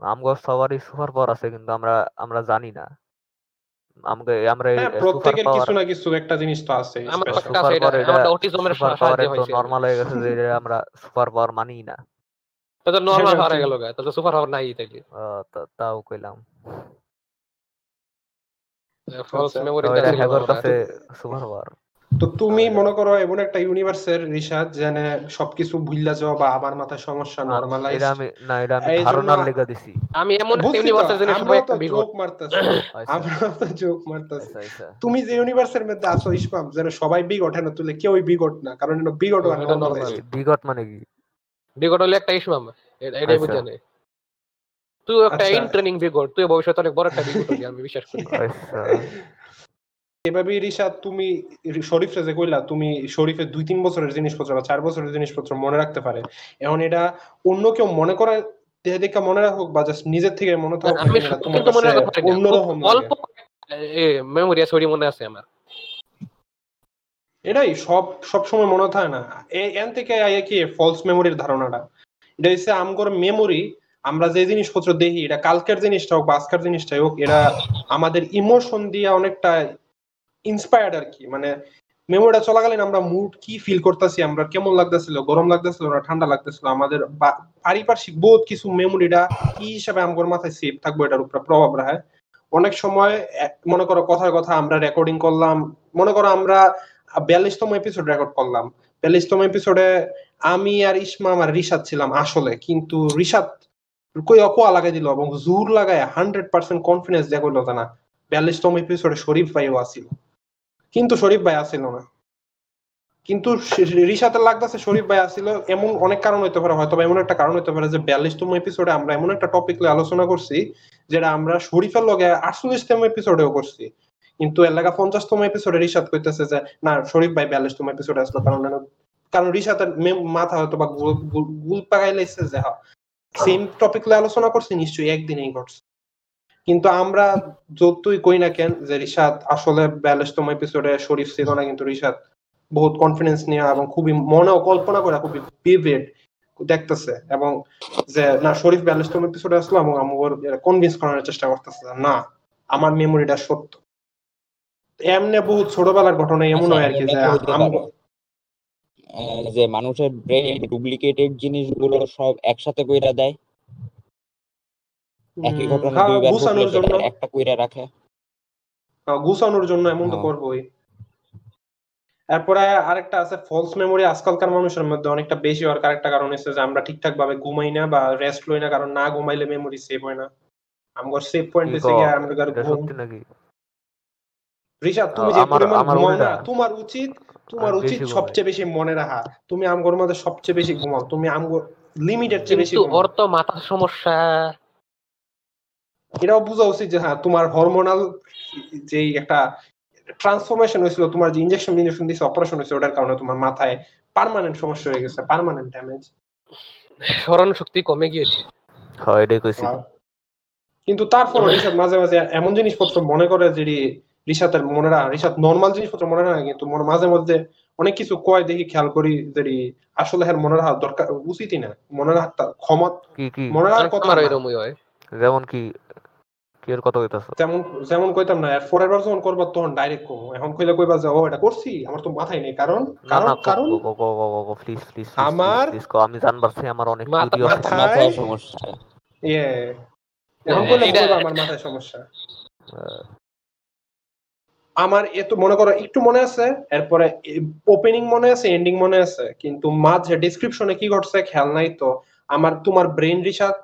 আমগর সবারই সুপার পাওয়ার আছে কিন্তু আমরা আমরা জানি না। আমরা হ্যাঁ প্রত্যেকের কিছু না কিছু একটা জিনিস তো আছে আমার special। একটা আছে সুপার এটা পাওয়ার এটা আমারটা অটিজমের সাহায্যে হয়েছে। নরমাল হয়ে গেছে যে আমরা সুপার পাওয়ার মানি না। তো নরমাল হ্যাঁ, গেল গা তো সুপার পাওয়ার নাই তাইলে। তাও কইলাম। ফলস আচ্ছা। মেমোরি কাছে সুপার পাওয়ার। তো তুমি মনে করো এমন একটা ইউনিভার্সের রিসার্চ যেনে সবকিছু ভুললা যাওয়া বা আমার মাথায় সমস্যা নরমালাইজ এটা আমি না এটা আমি ধারণার লেগা দিছি। আমি এমন একটা ইউনিভার্সের জন্য সবাই একটা জোক মারতেছি। আচ্ছা তো জোক মারতেছি। আচ্ছা আচ্ছা। তুমি যে ইউনিভার্সের মধ্যে আছো ইসমাম যেন সবাই বিগট না তুলে কেউই বিগট না কারণ এটা বিগট হুম, এটা normal। বিগত মানে কি? বিগত হলো একটা ইস্যু এটাই আচ্ছা। বুঝে নেই। তুই একটা আচ্ছা। ইন ট্রেনিং বিগট তুই ভবিষ্যতে অনেক বড় একটা বিগট হবি আমি বিশ্বাস করি। আচ্ছা। এভাবে রিশাদ তুমি শরীফ যে কইলা তুমি শরীফের দুই তিন বছরের জিনিসপত্র বা চার বছরের জিনিসপত্র মনে রাখতে পারে। এখন এটা অন্য কেউ মনে করে দেখে মনে রাখুক বা জাস্ট নিজের থেকে মনে থাকুক তোমার কাছে। অন্যরকম অল্প মেমোরি মনে আছে আমার। এটাই সব সব সময় মনে থাকে না। এন থেকে আইয়া কি ফলস মেমোরির ধারণাটা। এটা হচ্ছে আমগর মেমোরি আমরা যে জিনিসপত্র দেখি এটা কালকের জিনিসটা হোক বা আজকের জিনিসটাই হোক এটা আমাদের ইমোশন দিয়ে অনেকটা ইন্সপায়ার্ড আর কি। মানে মেমোরিটা চলাকালীন আমরা মুড কি ফিল করতেছি, আমরা কেমন লাগতেছিল, গরম লাগতেছিল না, ঠান্ডা লাগতেছিল, আমাদের পারিপার্শ্বিক বহুত কিছু মেমোরিটা কি হিসাবে আমগর মাথায় সেভ থাকব এটার উপর প্রভাব রাখে? অনেক সময় মনে করো কথার কথা আমরা রেকর্ডিং করলাম, মনে করো আমরা বিয়াল্লিশতম এপিসোড রেকর্ড করলাম। বিয়াল্লিশতম এপিসোডে আমি আর ইসমাম আর রিসাদ ছিলাম আসলে, কিন্তু রিসাদ কই অকোয়া লাগাই দিল এবং জোর লাগায় হান্ড্রেড পার্সেন্ট কনফিডেন্স দেখা করল তা না, বিয়াল্লিশতম এপিসোডে শরীফ ভাইও আসিল কিন্তু শরীফ ভাই আসিল না। কিন্তু রিসাতে লাগতেছে শরীফ ভাই আসিল, এমন অনেক কারণ হইতে পারে হয়তো এমন একটা কারণ হইতে পারে যে বিয়াল্লিশতম এপিসোডে আমরা এমন একটা টপিক নিয়ে আলোচনা করছি, যেটা আমরা শরীফের লগে আটচল্লিশতম এপিসোডেও করছি। কিন্তু এলাকা পঞ্চাশতম এপিসোডে রিসাদ কইতেছে যে, না, শরীফ ভাই বিয়াল্লিশতম এপিসোডে আসলো। কারণ কারণ রিসাতের মাথা হয়তো বা গুল- পাকাই লাইছে যে সেম টপিক নিয়ে আলোচনা করছি, নিশ্চয়ই একদিনেই ঘটছে। কিন্তু আমরা যতই কই না কেন যে রিশাদ আসলে বিয়াল্লিশতম এপিসোডে শরীফ ছিল না কিন্তু রিশাদ বহুত কনফিডেন্স নিয়ে এবং খুবই মনেও কল্পনা করে খুবই ভিভিড দেখতেছে এবং যে না শরীফ বিয়াল্লিশতম এপিসোডে আসলো এবং আমার কনভিন্স করানোর চেষ্টা করতেছে না আমার মেমোরিটা সত্য। এমনি বহুত ছোটবেলার ঘটনা এমন হয় আর কি যে আচ্ছা, যে মানুষের ব্রেনে ডুপ্লিকেটেড জিনিসগুলো সব একসাথে কইরা দেয়। একই ঘটনা হ্যাঁ, দুইবার গুছানোর জন্য। একটা কইরা রাখে। হ্যাঁ, গুছানোর জন্য এমন তো হ্যাঁ। করবোই। এরপরে আরেকটা আছে ফলস মেমোরি আজকালকার মানুষের মধ্যে অনেকটা বেশি হওয়ার আরেকটা কারণ হচ্ছে যে আমরা ঠিকঠাক ভাবে ঘুমাই না বা রেস্ট লই না কারণ না ঘুমাইলে মেমোরি সেভ হয় না। আমার সেভ পয়েন্ট কি হচ্ছে? গিয়ে আমরা এটা ঘুম ঋষাদ তুমি যে পরিমাণ ঘুমাও না তোমার উচিত তোমার উচিত সবচেয়ে বেশি মনে রাখা। তুমি আমগোর মধ্যে সবচেয়ে বেশি ঘুমাও। তুমি আমগো লিমিটেড চেয়ে বেশি কিন্তু কমন। ওর তো মাথার সমস্যা। এটাও বোঝা উচিত যে হ্যাঁ তোমার হরমোনাল যেই একটা ট্রান্সফরমেশন হয়েছিল তোমার যে ইনজেকশন ইনজেকশন দিয়েছে অপারেশন হয়েছে ওটার কারণে তোমার মাথায় পার্মানেন্ট সমস্যা হয়ে গেছে পার্মানেন্ট ড্যামেজ স্মরণ শক্তি কমে গিয়েছে। হয় এটাই কইছি। কিন্তু তারপর রিসাদ মাঝে মাঝে এমন জিনিসপত্র মনে করে যে রিসাতের মনে রাখা রিসাত নর্মাল জিনিসপত্র মনে রাখা কিন্তু মোর মাঝে মধ্যে অনেক কিছু কয় দেখি খেয়াল করি যে আসলে হ্যাঁ মনে রাখা দরকার উচিতই না। মনে রাখা ক্ষমা কি কি? মনে রাখার কথা আমার এরকমই হয়। যেমন কি কি এর কথা কইতাছো? যেমন যেমন কইতাম না আর পরের বার যখন করবা তখন ডাইরেক্ট কমো। এখন কইলে কইবা যে ও এটা করছি আমার তো মাথায় নেই। কারণ কারণ কারণ প্লিজ প্লিজ আমার প্লিজ আমি জানবার চাই আমার অনেক curiosity। মাথা- মাথায় সমস্যা। ইয়ে এখন হ্যাঁ, কইলে কইবা আমার মাথায় সমস্যা। আহ, আমার এত মনে করো একটু মনে আছে এরপরে ওপেনিং মনে আছে এন্ডিং মনে আছে কিন্তু মাঝে ডিসক্রিপশনে কি ঘটছে খেয়াল নাই তো। আমার তোমার ব্রেন রিসার্চ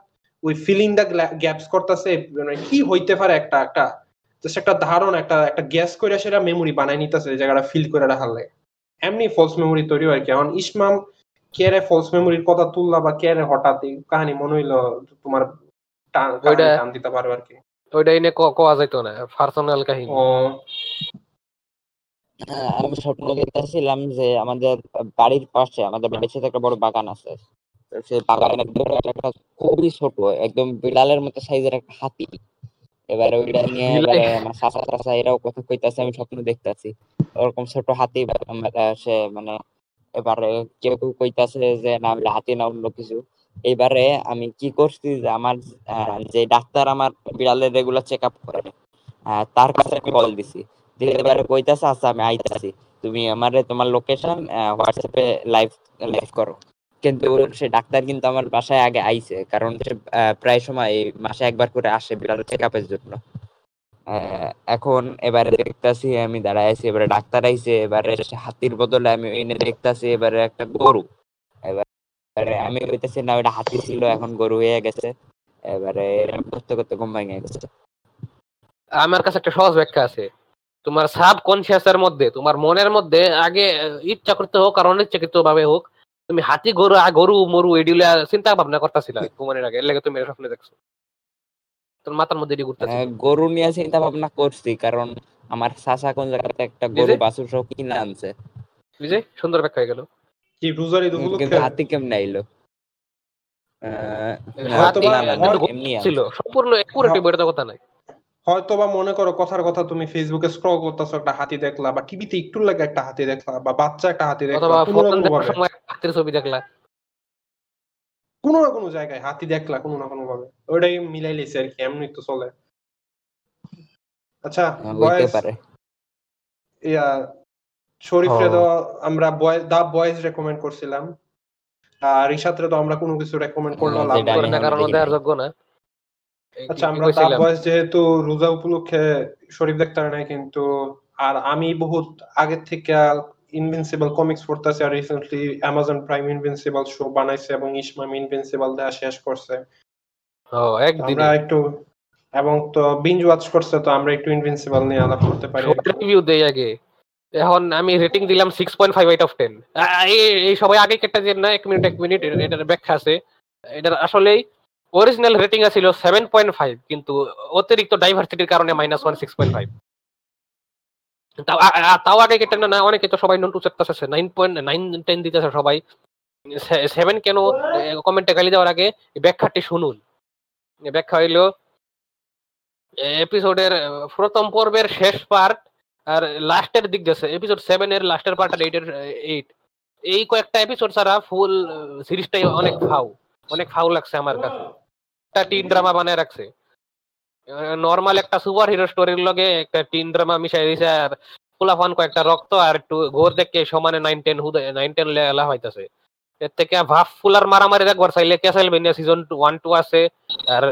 ওই ফিলিং দা গ্যাপস করতেছে মানে কি হইতে পারে একটা একটা জাস্ট একটা ধারণ একটা একটা গ্যাস করে সেটা মেমোরি বানাই নিতেছে এই জায়গাটা ফিল করে রাখার লাগে। এমনি ফলস মেমোরি তৈরি হয় কি। এখন ইসমাম কেরে ফলস মেমোরির কথা তুললা বা কেরে হঠাৎ কাহিনী মনে হইল তোমার টান দিতে পারো আর কি। ওইটা এনে ক- কোয়া যাইতো না পার্সোনাল কাহিনী। ও। হ্যাঁ, আমি স্বপ্ন দেখতেছিলাম যে আমাদের বাড়ির পাশে আমাদের বাড়ির সাথে একটা বড় বাগান আছে। সেই বাগানের ভিতরে একটা খুবই ছোট একদম বিড়ালের মতো সাইজের একটা হাতি। এবারে ওইটা নিয়ে এবারে আমার চাচা চাচা এরাও কথা কইতাছে আমি স্বপ্ন দেখতাছি। ওরকম ছোট হাতি সে মানে এবারে কেউ কেউ কইতাছে যে না বলে হাতি না অন্য কিছু। এবারে আমি কি করছি যে আমার যে ডাক্তার আমার বিড়ালের রেগুলার চেক আপ করে তার কাছে আমি কল দিছি। দিয়ে এবারে কইতাছে আচ্ছা আমি আইতাছি। তুমি আমারে তোমার লোকেশন হোয়াটসঅ্যাপে লাইভ লাইভ করো। কিন্তু সে ডাক্তার কিন্তু আমার বাসায় আগে আইছে। কারণ সে প্রায় সময় মাসে একবার করে আসে বিড়াল চেক আপের জন্য এখন এবারে দেখতাছি আমি দাঁড়ায় আছি, এবারে ডাক্তার আইছে, এবারে হাতির বদলে আমি এনে দেখতাছি এবারে একটা গরু। এবারে আমি কইতাছি, না ওটা হাতি ছিল, এখন গরু হয়ে গেছে। এবারে করতে করতে গেছে। আমার কাছে একটা সহজ ব্যাখ্যা আছে। তোমার সাব কনসিয়াসের মধ্যে, তোমার মনের মধ্যে আগে ইচ্ছা করতে হোক আর অনিচ্ছাকৃত ভাবে হোক তুমি হাতি গরু আ, গরু মরু এডিলা চিন্তা ভাবনা করতেছিল ঘুমানোর আগে এর লাগে তুমি স্বপ্নে দেখছ। তোর মাথার মধ্যে এটি ঘুরতেছে গরু নিয়ে চিন্তা ভাবনা করছি কারণ আমার চাচা কোন জায়গাতে একটা গরু? বাছুর সহ কিনে আনছে। বুঝে সুন্দর ব্যাখ্যা হয়ে গেল। কি রোজার ঈদ কিন্তু উপলক্ষে হাতি কেমনে আইলো আহ, না, না, না, এমনি ছিল সম্পূর্ণ একুরেটি বইটা কথা নাই। হয়তো বা মনে করো কথার কথা তুমি ফেসবুকে স্ক্রল করতেছো একটা হাতি দেখলা বা টিভিতে একটু লাগে একটা হাতি দেখলা বা বাচ্চা একটা হাতি দেখলা হাতির ছবি দেখলা। কোনো না কোনো জায়গায় হাতি দেখলা কোনো না কোনো ভাবে ওইটাই মিলাই লেছে আর কি এমনি তো চলে। আচ্ছা পারে। ইয়া শরীফরে ও। তো আমরা বয়েস দা বয়েস রেকমেন্ড করছিলাম। আর রিশাদরে তো আমরা কোনো কিছু রেকমেন্ড করলাম হ্যাঁ, লাভ করে না কারণ যোগ্য না। আচ্ছা আমরা যেহেতু রোজা উপলক্ষে শরীফ দেখতে পারি নাই কিন্তু আর আমি বহুত আগের থেকে ইনভিনসিবল কমিক্স পড়তেছি আর recently Amazon Prime Invincible show বানাইছে এবং ইসমাম ইনভিনসিবল দেয়া শেষ করছে। ও একদিন আমরা একটু এবং তো বিঞ্জ ওয়াচ করছে তো আমরা একটু ইনভিনসিবল নিয়ে আলাপ করতে পারি। রিভিউ দেই আগে। এখন আমি রেটিং দিলাম six point five eight of ten এই সবাই আগে কেটে যে না এক মিনিট এক মিনিট এটার ব্যাখ্যা আছে। এটার আসলেই অরিজিনাল রেটিং ছিল সেভেন পয়েন্ট ফাইভ কিন্তু অতিরিক্ত ডাইভার্সিটির কারণে minus one six point five তাও আগে কেটে না অনেকে তো সবাই নন টু চেপতেছে নাইন পয়েন্ট নাইন টেন দিতেছে সবাই। সেভেন কেন কমেন্টে গালি দেওয়ার আগে ব্যাখ্যাটি শুনুন। ব্যাখ্যা হইল এপিসোডের প্রথম পর্বের শেষ পার্ট আর লাস্টের দিক গেছে এপিসোড সেভেন এর লাস্টের পার্ট আর এইটের এইট এই কয়েকটা এপিসোড ছাড়া ফুল সিরিজটাই অনেক ফাউ অনেক ফাউ লাগছে আমার কাছে। একটা টিন ড্রামা বানায় রাখছে। নর্মাল একটা সুপার হিরো স্টোরির লগে একটা টিন ড্রামা মিশাই দিছে আর ফুলাফান কয়েকটা রক্ত আর একটু ঘোর দেখে সমানে নাইন টেন হুদে নাইন টেন লেলা হইতাছে। এর থেকে ভাফ ফুলার মারামারি দেখবার চাইলে ক্যাসেলভেনিয়া সিজন ওয়ান টু আছে। আর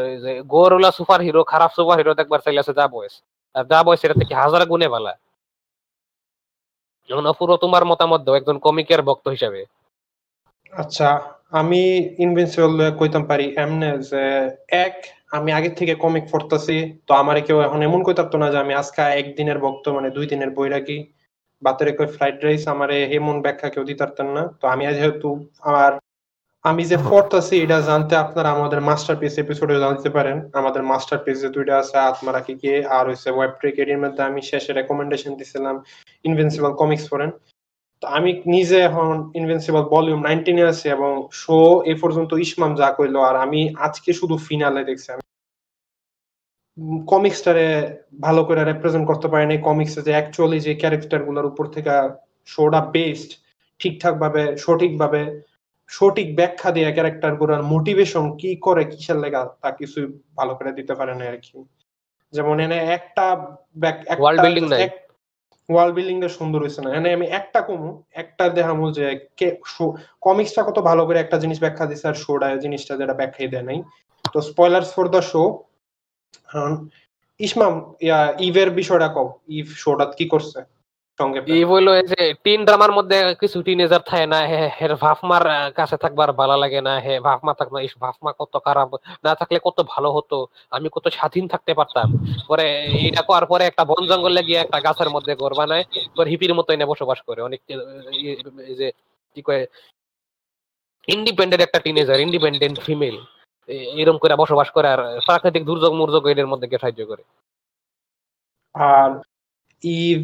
গোরুলা সুপার হিরো খারাপ সুপার হিরো দেখবার চাইলে আছে যা বয়স আর যা বয়স এটা থেকে হাজার গুণে ভালা এখন পুরো তোমার মতামত দাও, একজন কমিকের ভক্ত হিসাবে। আচ্ছা আমি ইনভিনসিবল কইতাম পারি এমনে যে এক, আমি আগে থেকে কমিক পড়তাছি, তো আমারে কেউ এখন এমন কই থাকতো না যে আমি আজকে একদিনের ভক্ত মানে দুই দিনের বই রাখি বাতেরে কই ফ্রাইড রাইস আমারে এমন ব্যাখ্যা কেউ দিতে পারতেন না। তো আমি যেহেতু আমার আমি যে পড়তাছি, এটা জানতে আপনারা আমাদের মাস্টারপিস এপিসোডে জানতে পারেন। আমাদের মাস্টারপিসে দুইটা আছে আত্মারা কি আর হইছে ওয়েব ট্রিক এর মধ্যে আমি শেষে রেকমেন্ডেশন দিছিলাম ইনভিনসিবল কমিক্স পড়েন। আমি নিজে এখন ইনভিনসিবল ভলিউম নাইনটিনে আছি এবং শো এ পর্যন্ত ইসমাম যা কইলো আর আমি আজকে শুধু ফিনালে দেখছি। আমি কমিক্সটারে ভালো করে রিপ্রেজেন্ট করতে পারেনি কমিক্সে যে অ্যাকচুয়ালি যে ক্যারেক্টারগুলোর উপর থেকে শোটা বেস্ট ঠিকঠাক ভাবে সঠিক ভাবে সঠিক ব্যাখ্যা দিয়ে ক্যারেক্টারগুলোর মোটিভেশন কি করে কিসের লেগা তা কিছু ভালো করে দিতে পারে না আর কি। যেমন এনে একটা World building নাই। ওয়াল বিল্ডিংটা সুন্দর হয়েছে না। এনে আমি একটা কমু, একটা দেখামু যে কে কমিক্সটা কত ভালো করে একটা জিনিস ব্যাখ্যা দিছে আর শোটা, জিনিসটা যেটা ব্যাখ্যাই দেয় নাই। তো spoilers for the show Ismam ya, ইভের বিষয়টা কও, ইভ শোটা কি করছে? সঙ্গে এই বলল যে টিন ড্রামার মধ্যে কিছু টিনেজার থাকে না হে হের ভাফমার কাছে থাকবার ভালো লাগে না হে ভাফমা থাক না ইস ভাফমা কত খারাপ না থাকলে কত ভালো হতো আমি কত স্বাধীন থাকতে পারতাম। পরে এটা করার পরে একটা বন জঙ্গলে গিয়ে একটা গাছের মধ্যে ঘর বানায় পরে হিপির মতো এনে বসবাস করে অনেক যে কি কয় ইন্ডিপেন্ডেন্ট একটা টিনেজার ইন্ডিপেন্ডেন্ট ফিমেল এরকম করে বসবাস করে আর প্রাকৃতিক দুর্যোগ মুর্যোগ এদের মধ্যে গিয়ে সাহায্য করে। আর ইভ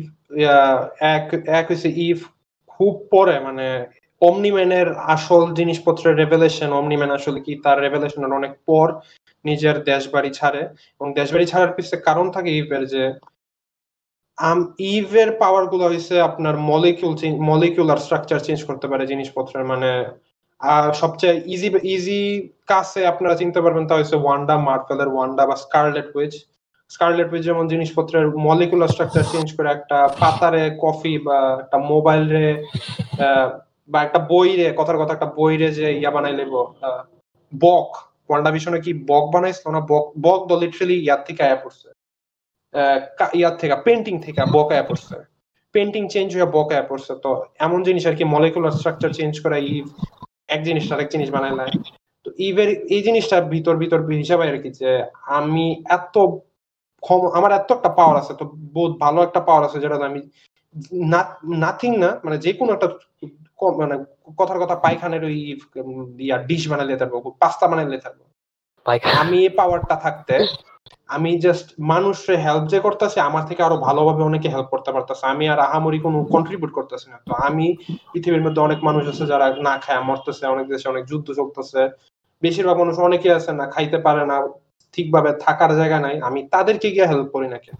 এক ইভ খুব পরে মানে অমনিম্যানের আসল জিনিসপত্রের রেভেলেশন অমনিম্যান আসলে কি, তার রেভেলেশনের অনেক পর নিজের দেশ বাড়ি ছাড়ে। এবং দেশ বাড়ি ছাড়ার পিছনে কারণ থাকে ইভের যে, আম ইভের পাওয়ারগুলো হইছে আপনার মলিকিউল মলিকিউলার স্ট্রাকচার চেঞ্জ করতে পারে জিনিসপত্রের মানে সবচেয়ে ইজি ইজি কাছে আপনারা চিনতে পারবেন তা হচ্ছে ওয়ান্ডা মার্ভেলের ওয়ান্ডা বা স্কারলেট উইচ স্কারলেট উইচ যেমন জিনিসপত্রের মলিকুলার স্ট্রাকচার চেঞ্জ করে একটা পাতারে কফি বা একটা মোবাইল রে বা একটা বই রে কথার কথা একটা বই রে যে ইয়া বানাই লেব বক। ওয়ান্ডা ভিশনে কি বক বানাইছিল না? বক বক তো লিটারালি ইয়ার থেকে আয়া পড়ছে। ইয়ার থেকে পেন্টিং থেকে বক আয়া পড়ছে। পেন্টিং চেঞ্জ হয়ে বক আয়া পড়ছে। তো এমন জিনিস আর কি মলিকুলার স্ট্রাকচার চেঞ্জ করে ই এক জিনিস আরেক জিনিস বানাই নেয় তো ইভের এই জিনিসটা ভিতর ভিতর হিসাবে আর কি যে আমি এত আমার এত একটা পাওয়ার আছে তো বহুত ভালো একটা পাওয়ার আছে যেটা আমি নাথিং না মানে যে কোনো একটা মানে কথার কথা পায়খানের ওই ইয়া ডিশ বানাইলে থাকব পাস্তা বানাইলে থাকব। আমি এই পাওয়ারটা থাকতে আমি জাস্ট মানুষের হেল্প যে করতেছে আমার থেকে আরও ভালোভাবে অনেকে হেল্প করতে পারতেছে। আমি আর আহামরি কোনো কন্ট্রিবিউট করতেছি না। তো আমি পৃথিবীর মধ্যে অনেক মানুষ আছে যারা না খায় মরতেছে অনেক দেশে অনেক যুদ্ধ চলতেছে। বেশিরভাগ মানুষ অনেকে আছে না খাইতে পারে না ঠিকভাবে থাকার জায়গা নাই, আমি তাদেরকে গিয়ে হেল্প করি না কেন?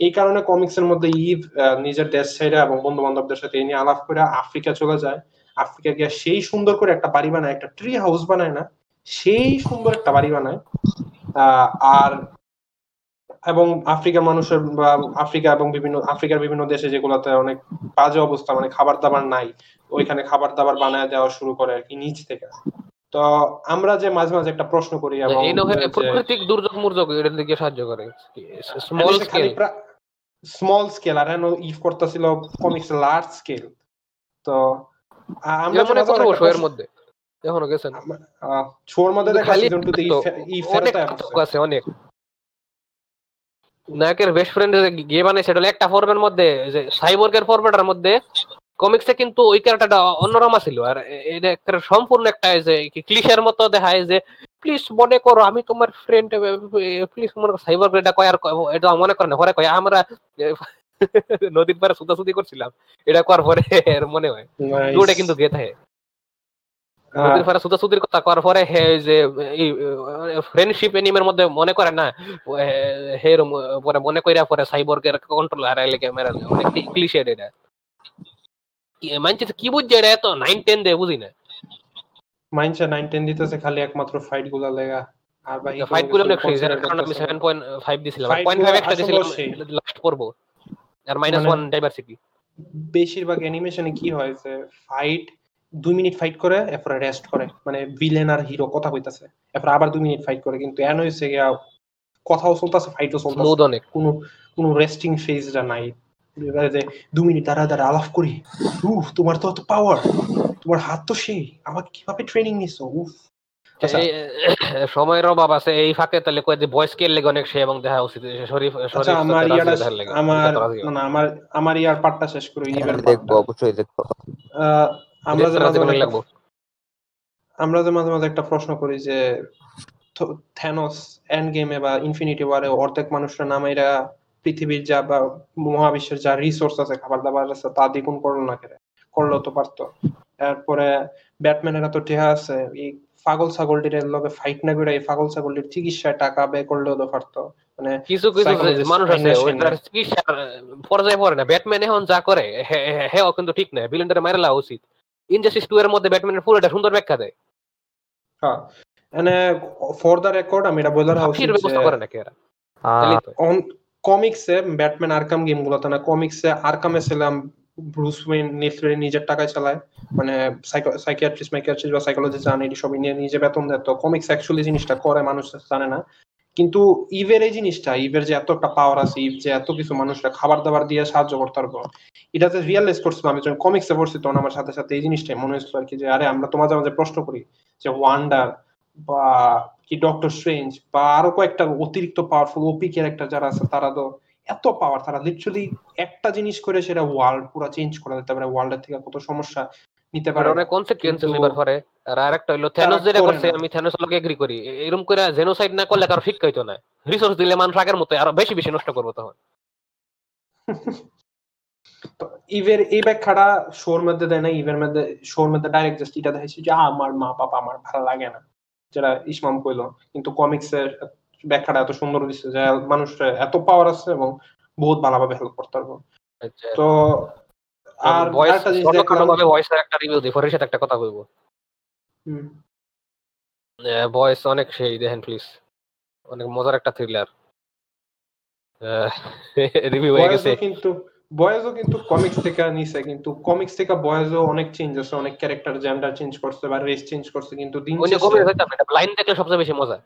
এই কারণে কমিক্স এর মধ্যে ইভ নিজের দেশ ছেড়ে এবং বন্ধু বান্ধবদের সাথে এই নিয়ে আলাপ করে আফ্রিকা চলে যায়। আফ্রিকা গিয়ে সেই সুন্দর করে একটা বাড়ি বানায়, একটা ট্রি হাউস বানায় না, সেই সুন্দর একটা বাড়ি বানায়। আর এবং আফ্রিকা মানুষের বা আফ্রিকা এবং বিভিন্ন, আফ্রিকার বিভিন্ন দেশে যেগুলোতে অনেক বাজে অবস্থা মানে খাবার দাবার নাই, ওইখানে খাবার দাবার বানায় দেওয়া শুরু করে আর কি নিচ থেকে। তো আমরা যে মাঝে মাঝে একটা প্রশ্ন করি এবং প্রাকৃতিক দুর্যোগ মুর্যোগ এর দিকে সাহায্য করে? স্মল স্কেল স্মল স্কেল আর হেন ইফ করতেছিল কমিক্স লার্জ স্কেল তো আমরা মনে যে মাঝে শোয়ের মধ্যে এখনও গেছেন? শোর মধ্যে দেখা সিজন টুতে তো ই অনেক ফেরত আছে অনেক। নায়কের বেস্ট ফ্রেন্ড গিয়ে বানাইছে হলো একটা ফর্মের মধ্যে যে সাইবর্গের ফর্মেটার মধ্যে কমিক্সে কিন্তু ওই ক্যারেক্টারটা অন্যরকম ছিল আর এটা একটা সম্পূর্ণ একটা যে ক্লিশের মতো দেখায় যে প্লিজ মনে করো আমি তোমার ফ্রেন্ড প্লিজ মনে করো সাইবর্গ এটা কয় আর এটা মনে করে না পরে কয় আমরা নদীর পারে সুতাসুতি করছিলাম এটা করার পরে মনে হয় দুটো কিন্তু গেয়ে থাকে নদীর পারে সুতাসুতির কথা করার পরে হে যে এই ফ্রেন্ডশিপ এনিমের মধ্যে মনে করে না হে পরে মনে কইরা পরে সাইবর্গের কন্ট্রোল হারাইলে ক্যামেরা অনেক ক্লিশেড এটা। কি- মানছে কি বুঝছে এত নাইন টেন দিয়ে বুঝি না। নাইন টেন দিতেছে খালি একমাত্র ফাইটগুলা লেগা। আর ফাইটগুলো অনেক কারণ আমি করতেছে না। সেভেন পয়েন্ট ফাইভ দিছিলাম। Fight পয়েন্টগুলো ফাইভ একটা দিছিলাম লাস্ট আর মাইনাস ডাইভার্সিটি বেশিরভাগ অ্যানিমেশনে কি হয় যে ফাইট দুই মিনিট ফাইট করে এরপরে রেস্ট করে। মানে ভিলেন আর হিরো কথা কইতাছে। এরপর আবার দুই মিনিট ফাইট করে। কিন্তু এন গিয়া কথাও চলতেছে ফাইটও চলতেছে। কোনো কোনো রেস্টিং ফেজটা নাই। দু মিনিট দাঁড়া দাঁড়া আলাপ করি উফ তোমার তো অত পাওয়ার তোমার হাত তো সেই আমাকে কীভাবে ট্রেনিং নিছো উফ আচ্ছা। সময়ের অভাব আছে এই ফাঁকে তাহলে কয় যে বয়স স্কেল লেগে অনেক সে এবং দেখা উচিত শরীফ আচ্ছা শরীফ আমার ইয়াটা। আমার। না আমার আমার ইয়ার পার্টটা শেষ করি ইভের আমি দেখব অবশ্যই দেখব আহ, আমরা যে মাঝে মাঝে লাগবো। আমরা যে মাঝে মাঝে একটা প্রশ্ন করি যে থ্যানোস এন্ড গেমে বা ইনফিনিটি ওয়ারে অর্ধেক মানুষরা নামাইরা পৃথিবীর যা বা মহাবিশ্বের যা রিসোর্স আছে খাবার দাবার আছে তা দ্বিগুণ করল না কেন? করলেও তো পারতো। এরপরে ব্যাটম্যানের এত টেহা আছে এই পাগল ছাগলটির লগে ফাইট না করে এই পাগল ছাগলটির চিকিৎসায় টাকা ব্যয় করলেও তো পারতো। মানে কিছু কিছু মানুষ আছে ওইটার চিকিৎসার পর্যায়ে পড়ে না। ব্যাটম্যান এখন যা করে হে- হে- হেও কিন্তু ঠিক না ভিলেনটারে মারা লাগা উচিত। ইনজাস্টিস টু এর মধ্যে ব্যাটম্যানের পুরোটা সুন্দর ব্যাখ্যা দেয়। হ্যাঁ। মানে ফর দ্য রেকর্ড আমি এটা বলার ফাঁসির ব্যবস্থা করে নাকি এরা? কমিক্সে ব্যাটম্যান আরকাম গেম গুলোতে না কমিক্সে আরকামে ছিলাম ব্রুস ওয়েন নেফ্রে নিজের টাকায় চালায় মানে সাইকিয়াট্রিস্ট মাইকিয়াট্রিস্ট বা সাইকোলজিস্ট জানে এটি সবই নিয়ে নিজে বেতন দেয়। তো কমিক্স অ্যাকচুয়ালি জিনিসটা করে, মানুষ জানে না। কিন্তু ইভের এই জিনিসটা ইভের যে এত একটা পাওয়ার আছে ইভ যে এত কিছু মানুষরা খাবার দাবার দিয়ে সাহায্য করতে পারব এটাতে রিয়েলাইজ করছিলাম আমি যখন কমিক্সে পড়ছি, তখন আমার সাথে সাথে এই জিনিসটাই মনে হয়েছিল আর কি যে, আরে আমরা তো মাঝে মাঝে প্রশ্ন করি যে ওয়ান্ডার বা কি ডক্টর স্ট্রেঞ্জ বা আরও কয়েকটা অতিরিক্ত পাওয়ারফুল ওপি ক্যারেক্টার যারা আছে তারা তো এত পাওয়ার তারা লিটারালি একটা জিনিস করে সেটা ওয়ার্ল্ড পুরো চেঞ্জ করে দিতে পারে ওয়ার্ল্ডের থেকে কত সমস্যা নিতে পারে। অনেক কনসিকুয়েন্সেস কিন্তু- এবার পরে। আর আরেকটা হলো থ্যানোস যেটা করছে। আমি থ্যানোস লগে এগ্রি করি এরকম করে জেনোসাইড না করলে কারও শিক্ষা হইতো না। রিসোর্স দিলে মানুষ আগের মতো আরও বেশি বেশি নষ্ট করব তখন। তো ইভের এই ব্যাখ্যাটা শোর মধ্যে দেয় না ইভের মধ্যে শোর মধ্যে ডাইরেক্ট জাস্ট এটা দেখাইছে যে আমার মা বাবা আমার ভালো লাগে না। যেটা ইসমাম কইলো কিন্তু কমিক্সের ব্যাখ্যাটা এত সুন্দর দিচ্ছে যে মানুষের এত পাওয়ার আছে এবং বহুত ভালোভাবে হেল্প করতে পারব। আচ্ছা। তো আর ভয়েস জিনিস ভাবে ভয়েসের একটা রিভিউ দিই পরের সাথে একটা কথা হুম, ভয়েস অনেক সেই দেখেন প্লিজ অনেক মজার একটা থ্রিলার রিভিউ হয়ে গেছে। কিন্তু বয়েজও কিন্তু কমিক্স থেকে নিছে কিন্তু কমিক্স থেকে বয়েজও অনেক চেঞ্জ আছে অনেক ক্যারেক্টার জেন্ডার চেঞ্জ করছে বা রেস চেঞ্জ করছে কিন্তু দিন শেষে ব্লাইন্ড দেখলে সবচেয়ে বেশি মজা।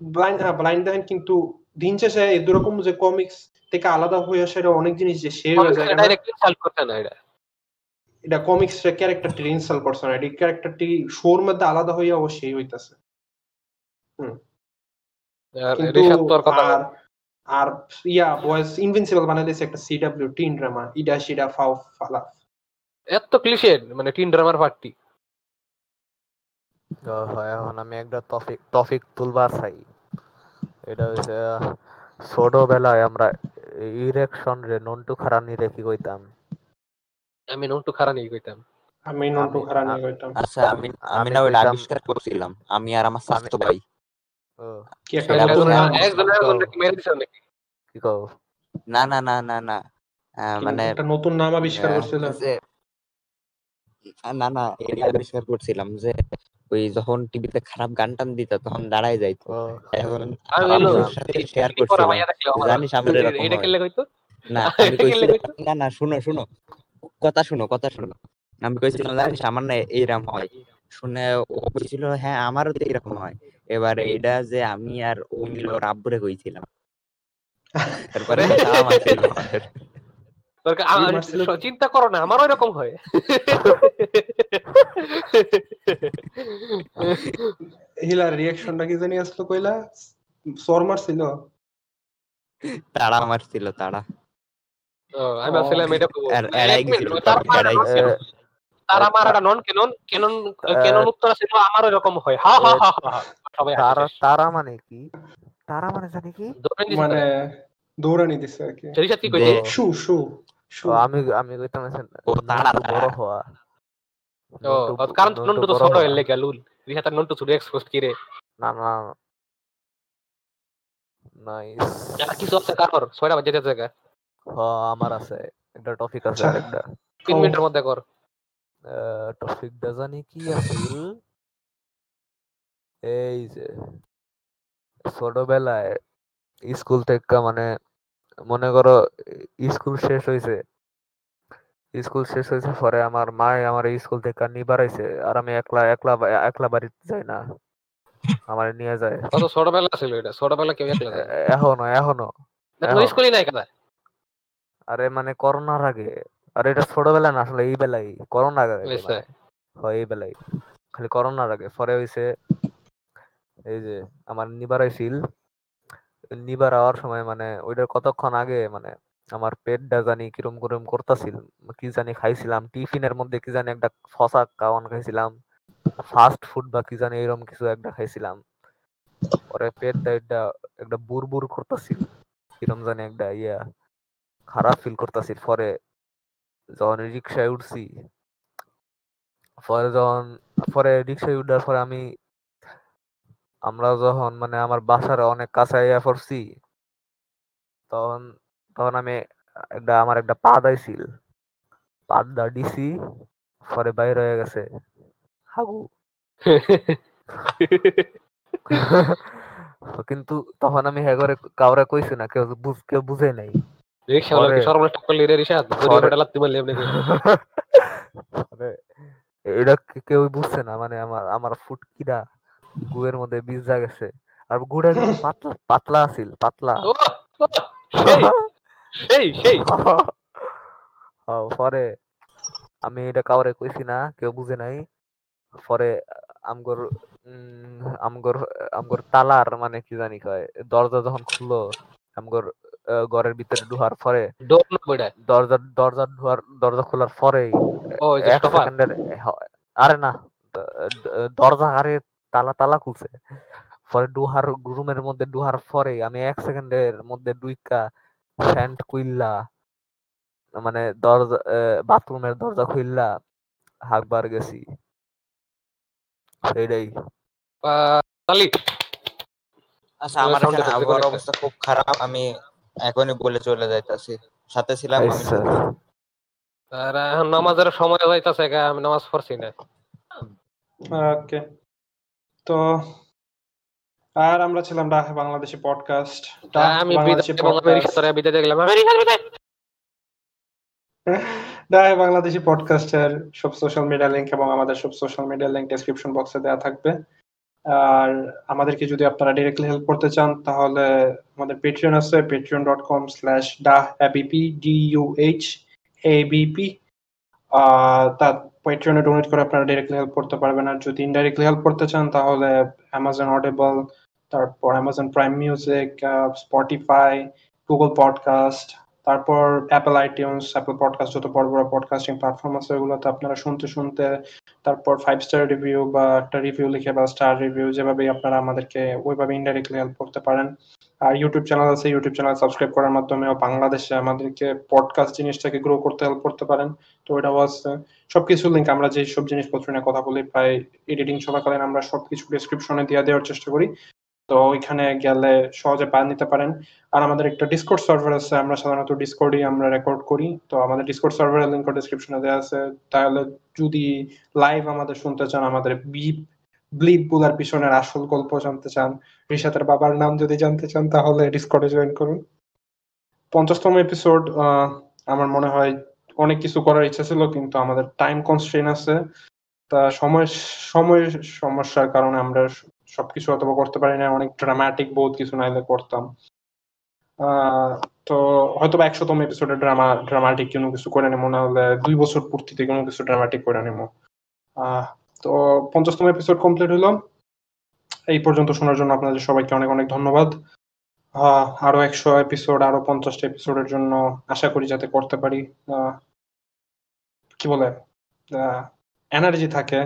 ব্লাইন্ড হ্যাঁ ব্লাইন্ড দেখেন কিন্তু দিন শেষে এরকম যে কমিক্স থেকে আলাদা হয়ে আসে এটা অনেক জিনিস যে শেষ হয়ে যায় না, ডাইরেক্ট ইনসাল্ট করতে না এটা। এটা কমিক্স ক্যারেক্টারটি ইনস্টল করছে না এই ক্যারেক্টারটি শোর মধ্যে আলাদা হইয়া অবশ্যই হইতাছে। কথা আর আর ইয়া বয়েস ইনভিনসিবল বানাই দিয়েছে একটা সিডব্লিউ টিন ড্রামা ইডা শিডা ফাও ফালা এত ক্লিশে মানে টিন ড্রামার পার্টি। তো হয় এখন আমি একটা টপিক টপিক তুলবার চাই। এটা হচ্ছে ছোটবেলায় আমরা ইরেকশন রে নন্টু খারানি রে কি কইতাম? আমি নন্টু খারা নেই কইতাম। আমি নন্টু খারানি হইতাম আচ্ছা আমি আমি না কইতাম- আবিষ্কার করছিলাম। আমি আর আমার স্বাস্থ্য ভাই। না না না না না। মানে একটা নতুন নাম আবিষ্কার আহ, করছিল যে আহ, না না এটা আবিষ্কার করছিলাম যে ওই যখন টিভিতে খারাপ গান টান দিত তখন দাঁড়ায় যাইতো। এখন শেয়ার করছিলাম। জানিস আমার এরকম এটা। কেলে কইতো? না? না না শুনো শুনো। কথা শুনো কথা শুনো। আমি কইছিলাম জানিস আমার না এইরকম হয়। শুনে ও কইছিল হ্যাঁ আমারও তো এরকম হয়। এবার এটা যে আমি আর ও মিলে ওর আব্বুরে কইছিলাম। তারপরে? চিন্তা করো না আমারও এরকম হয়। হিলার রিয়াকশনটা কি জানি আসলো কইলা? সর মারছিল। তাড়া মারছিল তাড়া। আমি ভাবছিলাম এটা বলব। আর এড়াই এক মিনিট, গেছিল, তার আমার- গেছিল। তার আমার একটা নন কেনন কেনন কেনন উত্তর ছিল আমারও এরকম হয়। হা হা হা, হা। সবাই তারা তারা মানে কি? তারা মানে জানি কি? মানে দৌড়ানি দিছে আর কি। রিশাদ কি কইছে শু শু শু। আমি আমি কইতাম ও তারা বড় হওয়া। ও কারণ নন্টু নন্টু তো ছোট হওয়া। এর লেগে লুল। নন্টু ছোট এক্সপোজ কি না না। নাইস আর কিছু আছে ছয়টা বাজে জায়গা হ আমার আছে। একটা টপিক আছে আচ্ছা। আরেকটা। তিন। মিনিটের মধ্যে কর। টপিকটা জানি কি আছিল এই যে ছোটবেলায় স্কুল থেকে মানে মনে করো স্কুল শেষ হয়েছে স্কুল শেষ হয়েছে পরে আমার মা আমার স্কুল থেকে নিবার আইছে আর আমি একলা একলা একলা বাড়িতে যাই না। আমার নিয়ে যায়। কত ছোটবেলা ছিল এটা? ছোটবেলা কেউ একলা এখনও এখনও স্কুলই নাই কেন আরে মানে করোনার আগে। আর এটা ছোটবেলা না আসলে এই বেলায় করোনার আগে হয় এই বেলায় খালি করোনার আগে। পরে হইছে এই যে আমার নিবার আইছিল নিবার আওয়ার সময় মানে ওইটার কতক্ষণ আগে মানে আমার পেটটা জানি কিরম কিরম করতাছিল, কি জানি খাইছিলাম, টিফিনের মধ্যে কি জানি একটা ফসা কাওয়ান খাইছিলাম ফাস্ট ফুড বা কি জানি এরকম কিছু একটা খাইছিলাম। পরে পেট একটা একটা বুর বুর করতেছিল, কিরম জানি একটা ইয়া খারাপ ফিল করতেছিল। পরে যখন রিক্সায় উঠছি, পরে যখন, পরে রিক্সায় উঠার পরে আমি আমরা যখন মানে আমার বাসার অনেক কাছে ইয়া পড়ছি তখন তখন আমি একটা আমার একটা পা দাইছিল। পাদা দিছি পরে বাইরে হয়ে গেছে। হাগু। কিন্তু তখন আমি করে কাউরে কইছি না কেউ বুঝ কেউ বুঝে নাই। এটা কেউ বুঝছে না মানে আমার আমার ফুটকিরা। গুয়ের মধ্যে বীজা গেছে আর গুড়া কিন্তু পাতলা পাতলা আছিল পাতলা। সেই সেই পরে আমি এটা কাউরে কইছি না কেউ বুঝে নাই। পরে আমগর আমগর আমগর তালার মানে কি জানি কয় দরজা যখন খুললো আমগর ঘরের ভিতরে ঢুকার পরে ডোর না বইটা দরজা দরজা ঢুয়ার দরজা খোলার এক আরে না দরজা আরে তালা তালা খুলছে। পরে ডুহার রুমের মধ্যে ডুহার পরে আমি এক সেকেন্ডের মধ্যে দুইকা ফ্যান্ট কুইল্লা মানে দরজা বাথরুমের দরজা খুইল্লা হাকবার গেছি। সেইটাই। আচ্ছা আমার আবহাওয়ার অবস্থা খুব খারাপ আমি এখনই বলে চলে যাইতাছি। সাথে ছিলাম আমি আচ্ছা। আর এখন নামাজের সময় যাইতাছে আমি নামাজ পড়ছি না। ওকে। তো আর আমরা ছিলাম ডাহে বাংলাদেশি পডকাস্ট আমি বিদায় ডাহে বাংলাদেশি পডকাস্টের সব সোশ্যাল মিডিয়া লিংক এবং আমাদের সব সোশ্যাল মিডিয়া লিংক ডেসক্রিপশন বক্সে দেওয়া থাকবে। আর আমাদেরকে যদি আপনারা ডিরেক্টলি হেল্প করতে চান তাহলে আমাদের পেট্রিয়ন আছে Patreon dot com slash ডাহ ABP D U H ABP তা পেট্রিয়নে ডোনেট করে আপনারা ডিরেক্টলি হেল্প করতে পারবেন। আর যদি ইনডাইরেক্টলি হেল্প করতে চান, তাহলে অ্যামাজন অডেবল তারপর Amazon Prime Music Spotify Google podcast তারপর অ্যাপেল আইটিউন্স অ্যাপেল পডকাস্ট যত বড় বড় পডকাস্টিং প্ল্যাটফর্ম আছে ওগুলোতে আপনারা শুনতে শুনতে, তারপর ফাইভ স্টার রিভিউ বা একটা রিভিউ লিখে বা স্টার রিভিউ যেভাবে আপনারা আমাদেরকে ওইভাবে ইনডাইরেক্টলি হেল্প করতে পারেন। ইউটিউব চ্যানেল আছে ইউটিউব চ্যানেল সাবস্ক্রাইব করার মাধ্যমেও বাংলাদেশে আমাদেরকে পডকাস্ট জিনিসটাকে গ্রো করতে হেল্প করতে পারেন। তো ওইটাও আছে সবকিছু লিঙ্ক আমরা যে সব জিনিসপত্র নিয়ে কথা বলি, প্রায় এডিটিং চলাকালীন আমরা সবকিছু ডিসক্রিপশনে দিয়ে দেওয়ার চেষ্টা করি। তো ওইখানে গেলে সহজে পায় নিতে পারেন। আর আমাদের একটা ডিসকোড সার্ভার আছে, আমরা সাধারণত ডিসকোডই আমরা রেকর্ড করি। তো আমাদের ডিসকোড সার্ভারের লিঙ্ক ডিসক্রিপশনে দেওয়া আছে। তাহলে যদি লাইভ আমাদের শুনতে চান, আমাদের বিপ ব্লিপগুলার পিছনের আসল গল্প জানতে চান রিশাতের বাবার নাম যদি জানতে চান তাহলে ডিসকর্ডে জয়েন করুন। পঞ্চাশতম এপিসোড আমার মনে হয় অনেক কিছু করার ইচ্ছা ছিল কিন্তু আমাদের টাইম কনস্ট্রেন আছে। তা সময় সময়ের সমস্যার কারণে আমরা সবকিছু অথবা করতে পারি না অনেক ড্রামাটিক বহুত কিছু নাইলে করতাম। তো হয়তো বা একশোতম এপিসোডে ড্রামা ড্রামাটিক কোনো কিছু করে নেব না হলে দুই বছর পূর্তিতে কোনো কিছু ড্রামাটিক করে নেব। আহ, তো পঞ্চাশতম এপিসোড কমপ্লিট হলো। এই পর্যন্ত শোনার জন্য আপনাদের সবাইকে অনেক অনেক ধন্যবাদ। আরও একশো এপিসোড আরও পঞ্চাশটা এপিসোডের জন্য আশা করি যাতে করতে পারি। কি বলে? এনার্জি থাকে,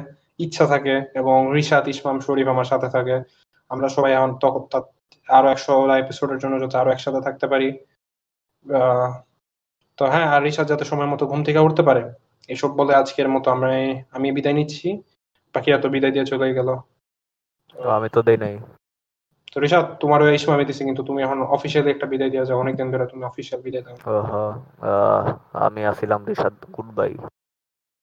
ইচ্ছা থাকে এবং রিশাদ, ইসমাম, শরীফ আমার সাথে থাকে। আমরা সবাই এখন তখন আরও একশো এপিসোডের জন্য যাতে আরও একসাথে থাকতে পারি। তো হ্যাঁ আর রিশাদ যাতে সময় মতো ঘুম থেকে উঠতে পারে, এসব বলে আজকের মতো আমরা আমি বিদায় নিচ্ছি। বাকিরা তো বিদায় দিয়ে চলে গেল। তো আমি তো দেই নাই। তো ঋষাদ তোমারও এই সময় আমি কিন্তু তুমি এখন অফিসিয়ালি একটা বিদায় দিয়ে যাও অনেকদিন ধরে তুমি অফিসিয়াল বিদায় দাও। আমি আসিলাম ঋষাদ গুড বাই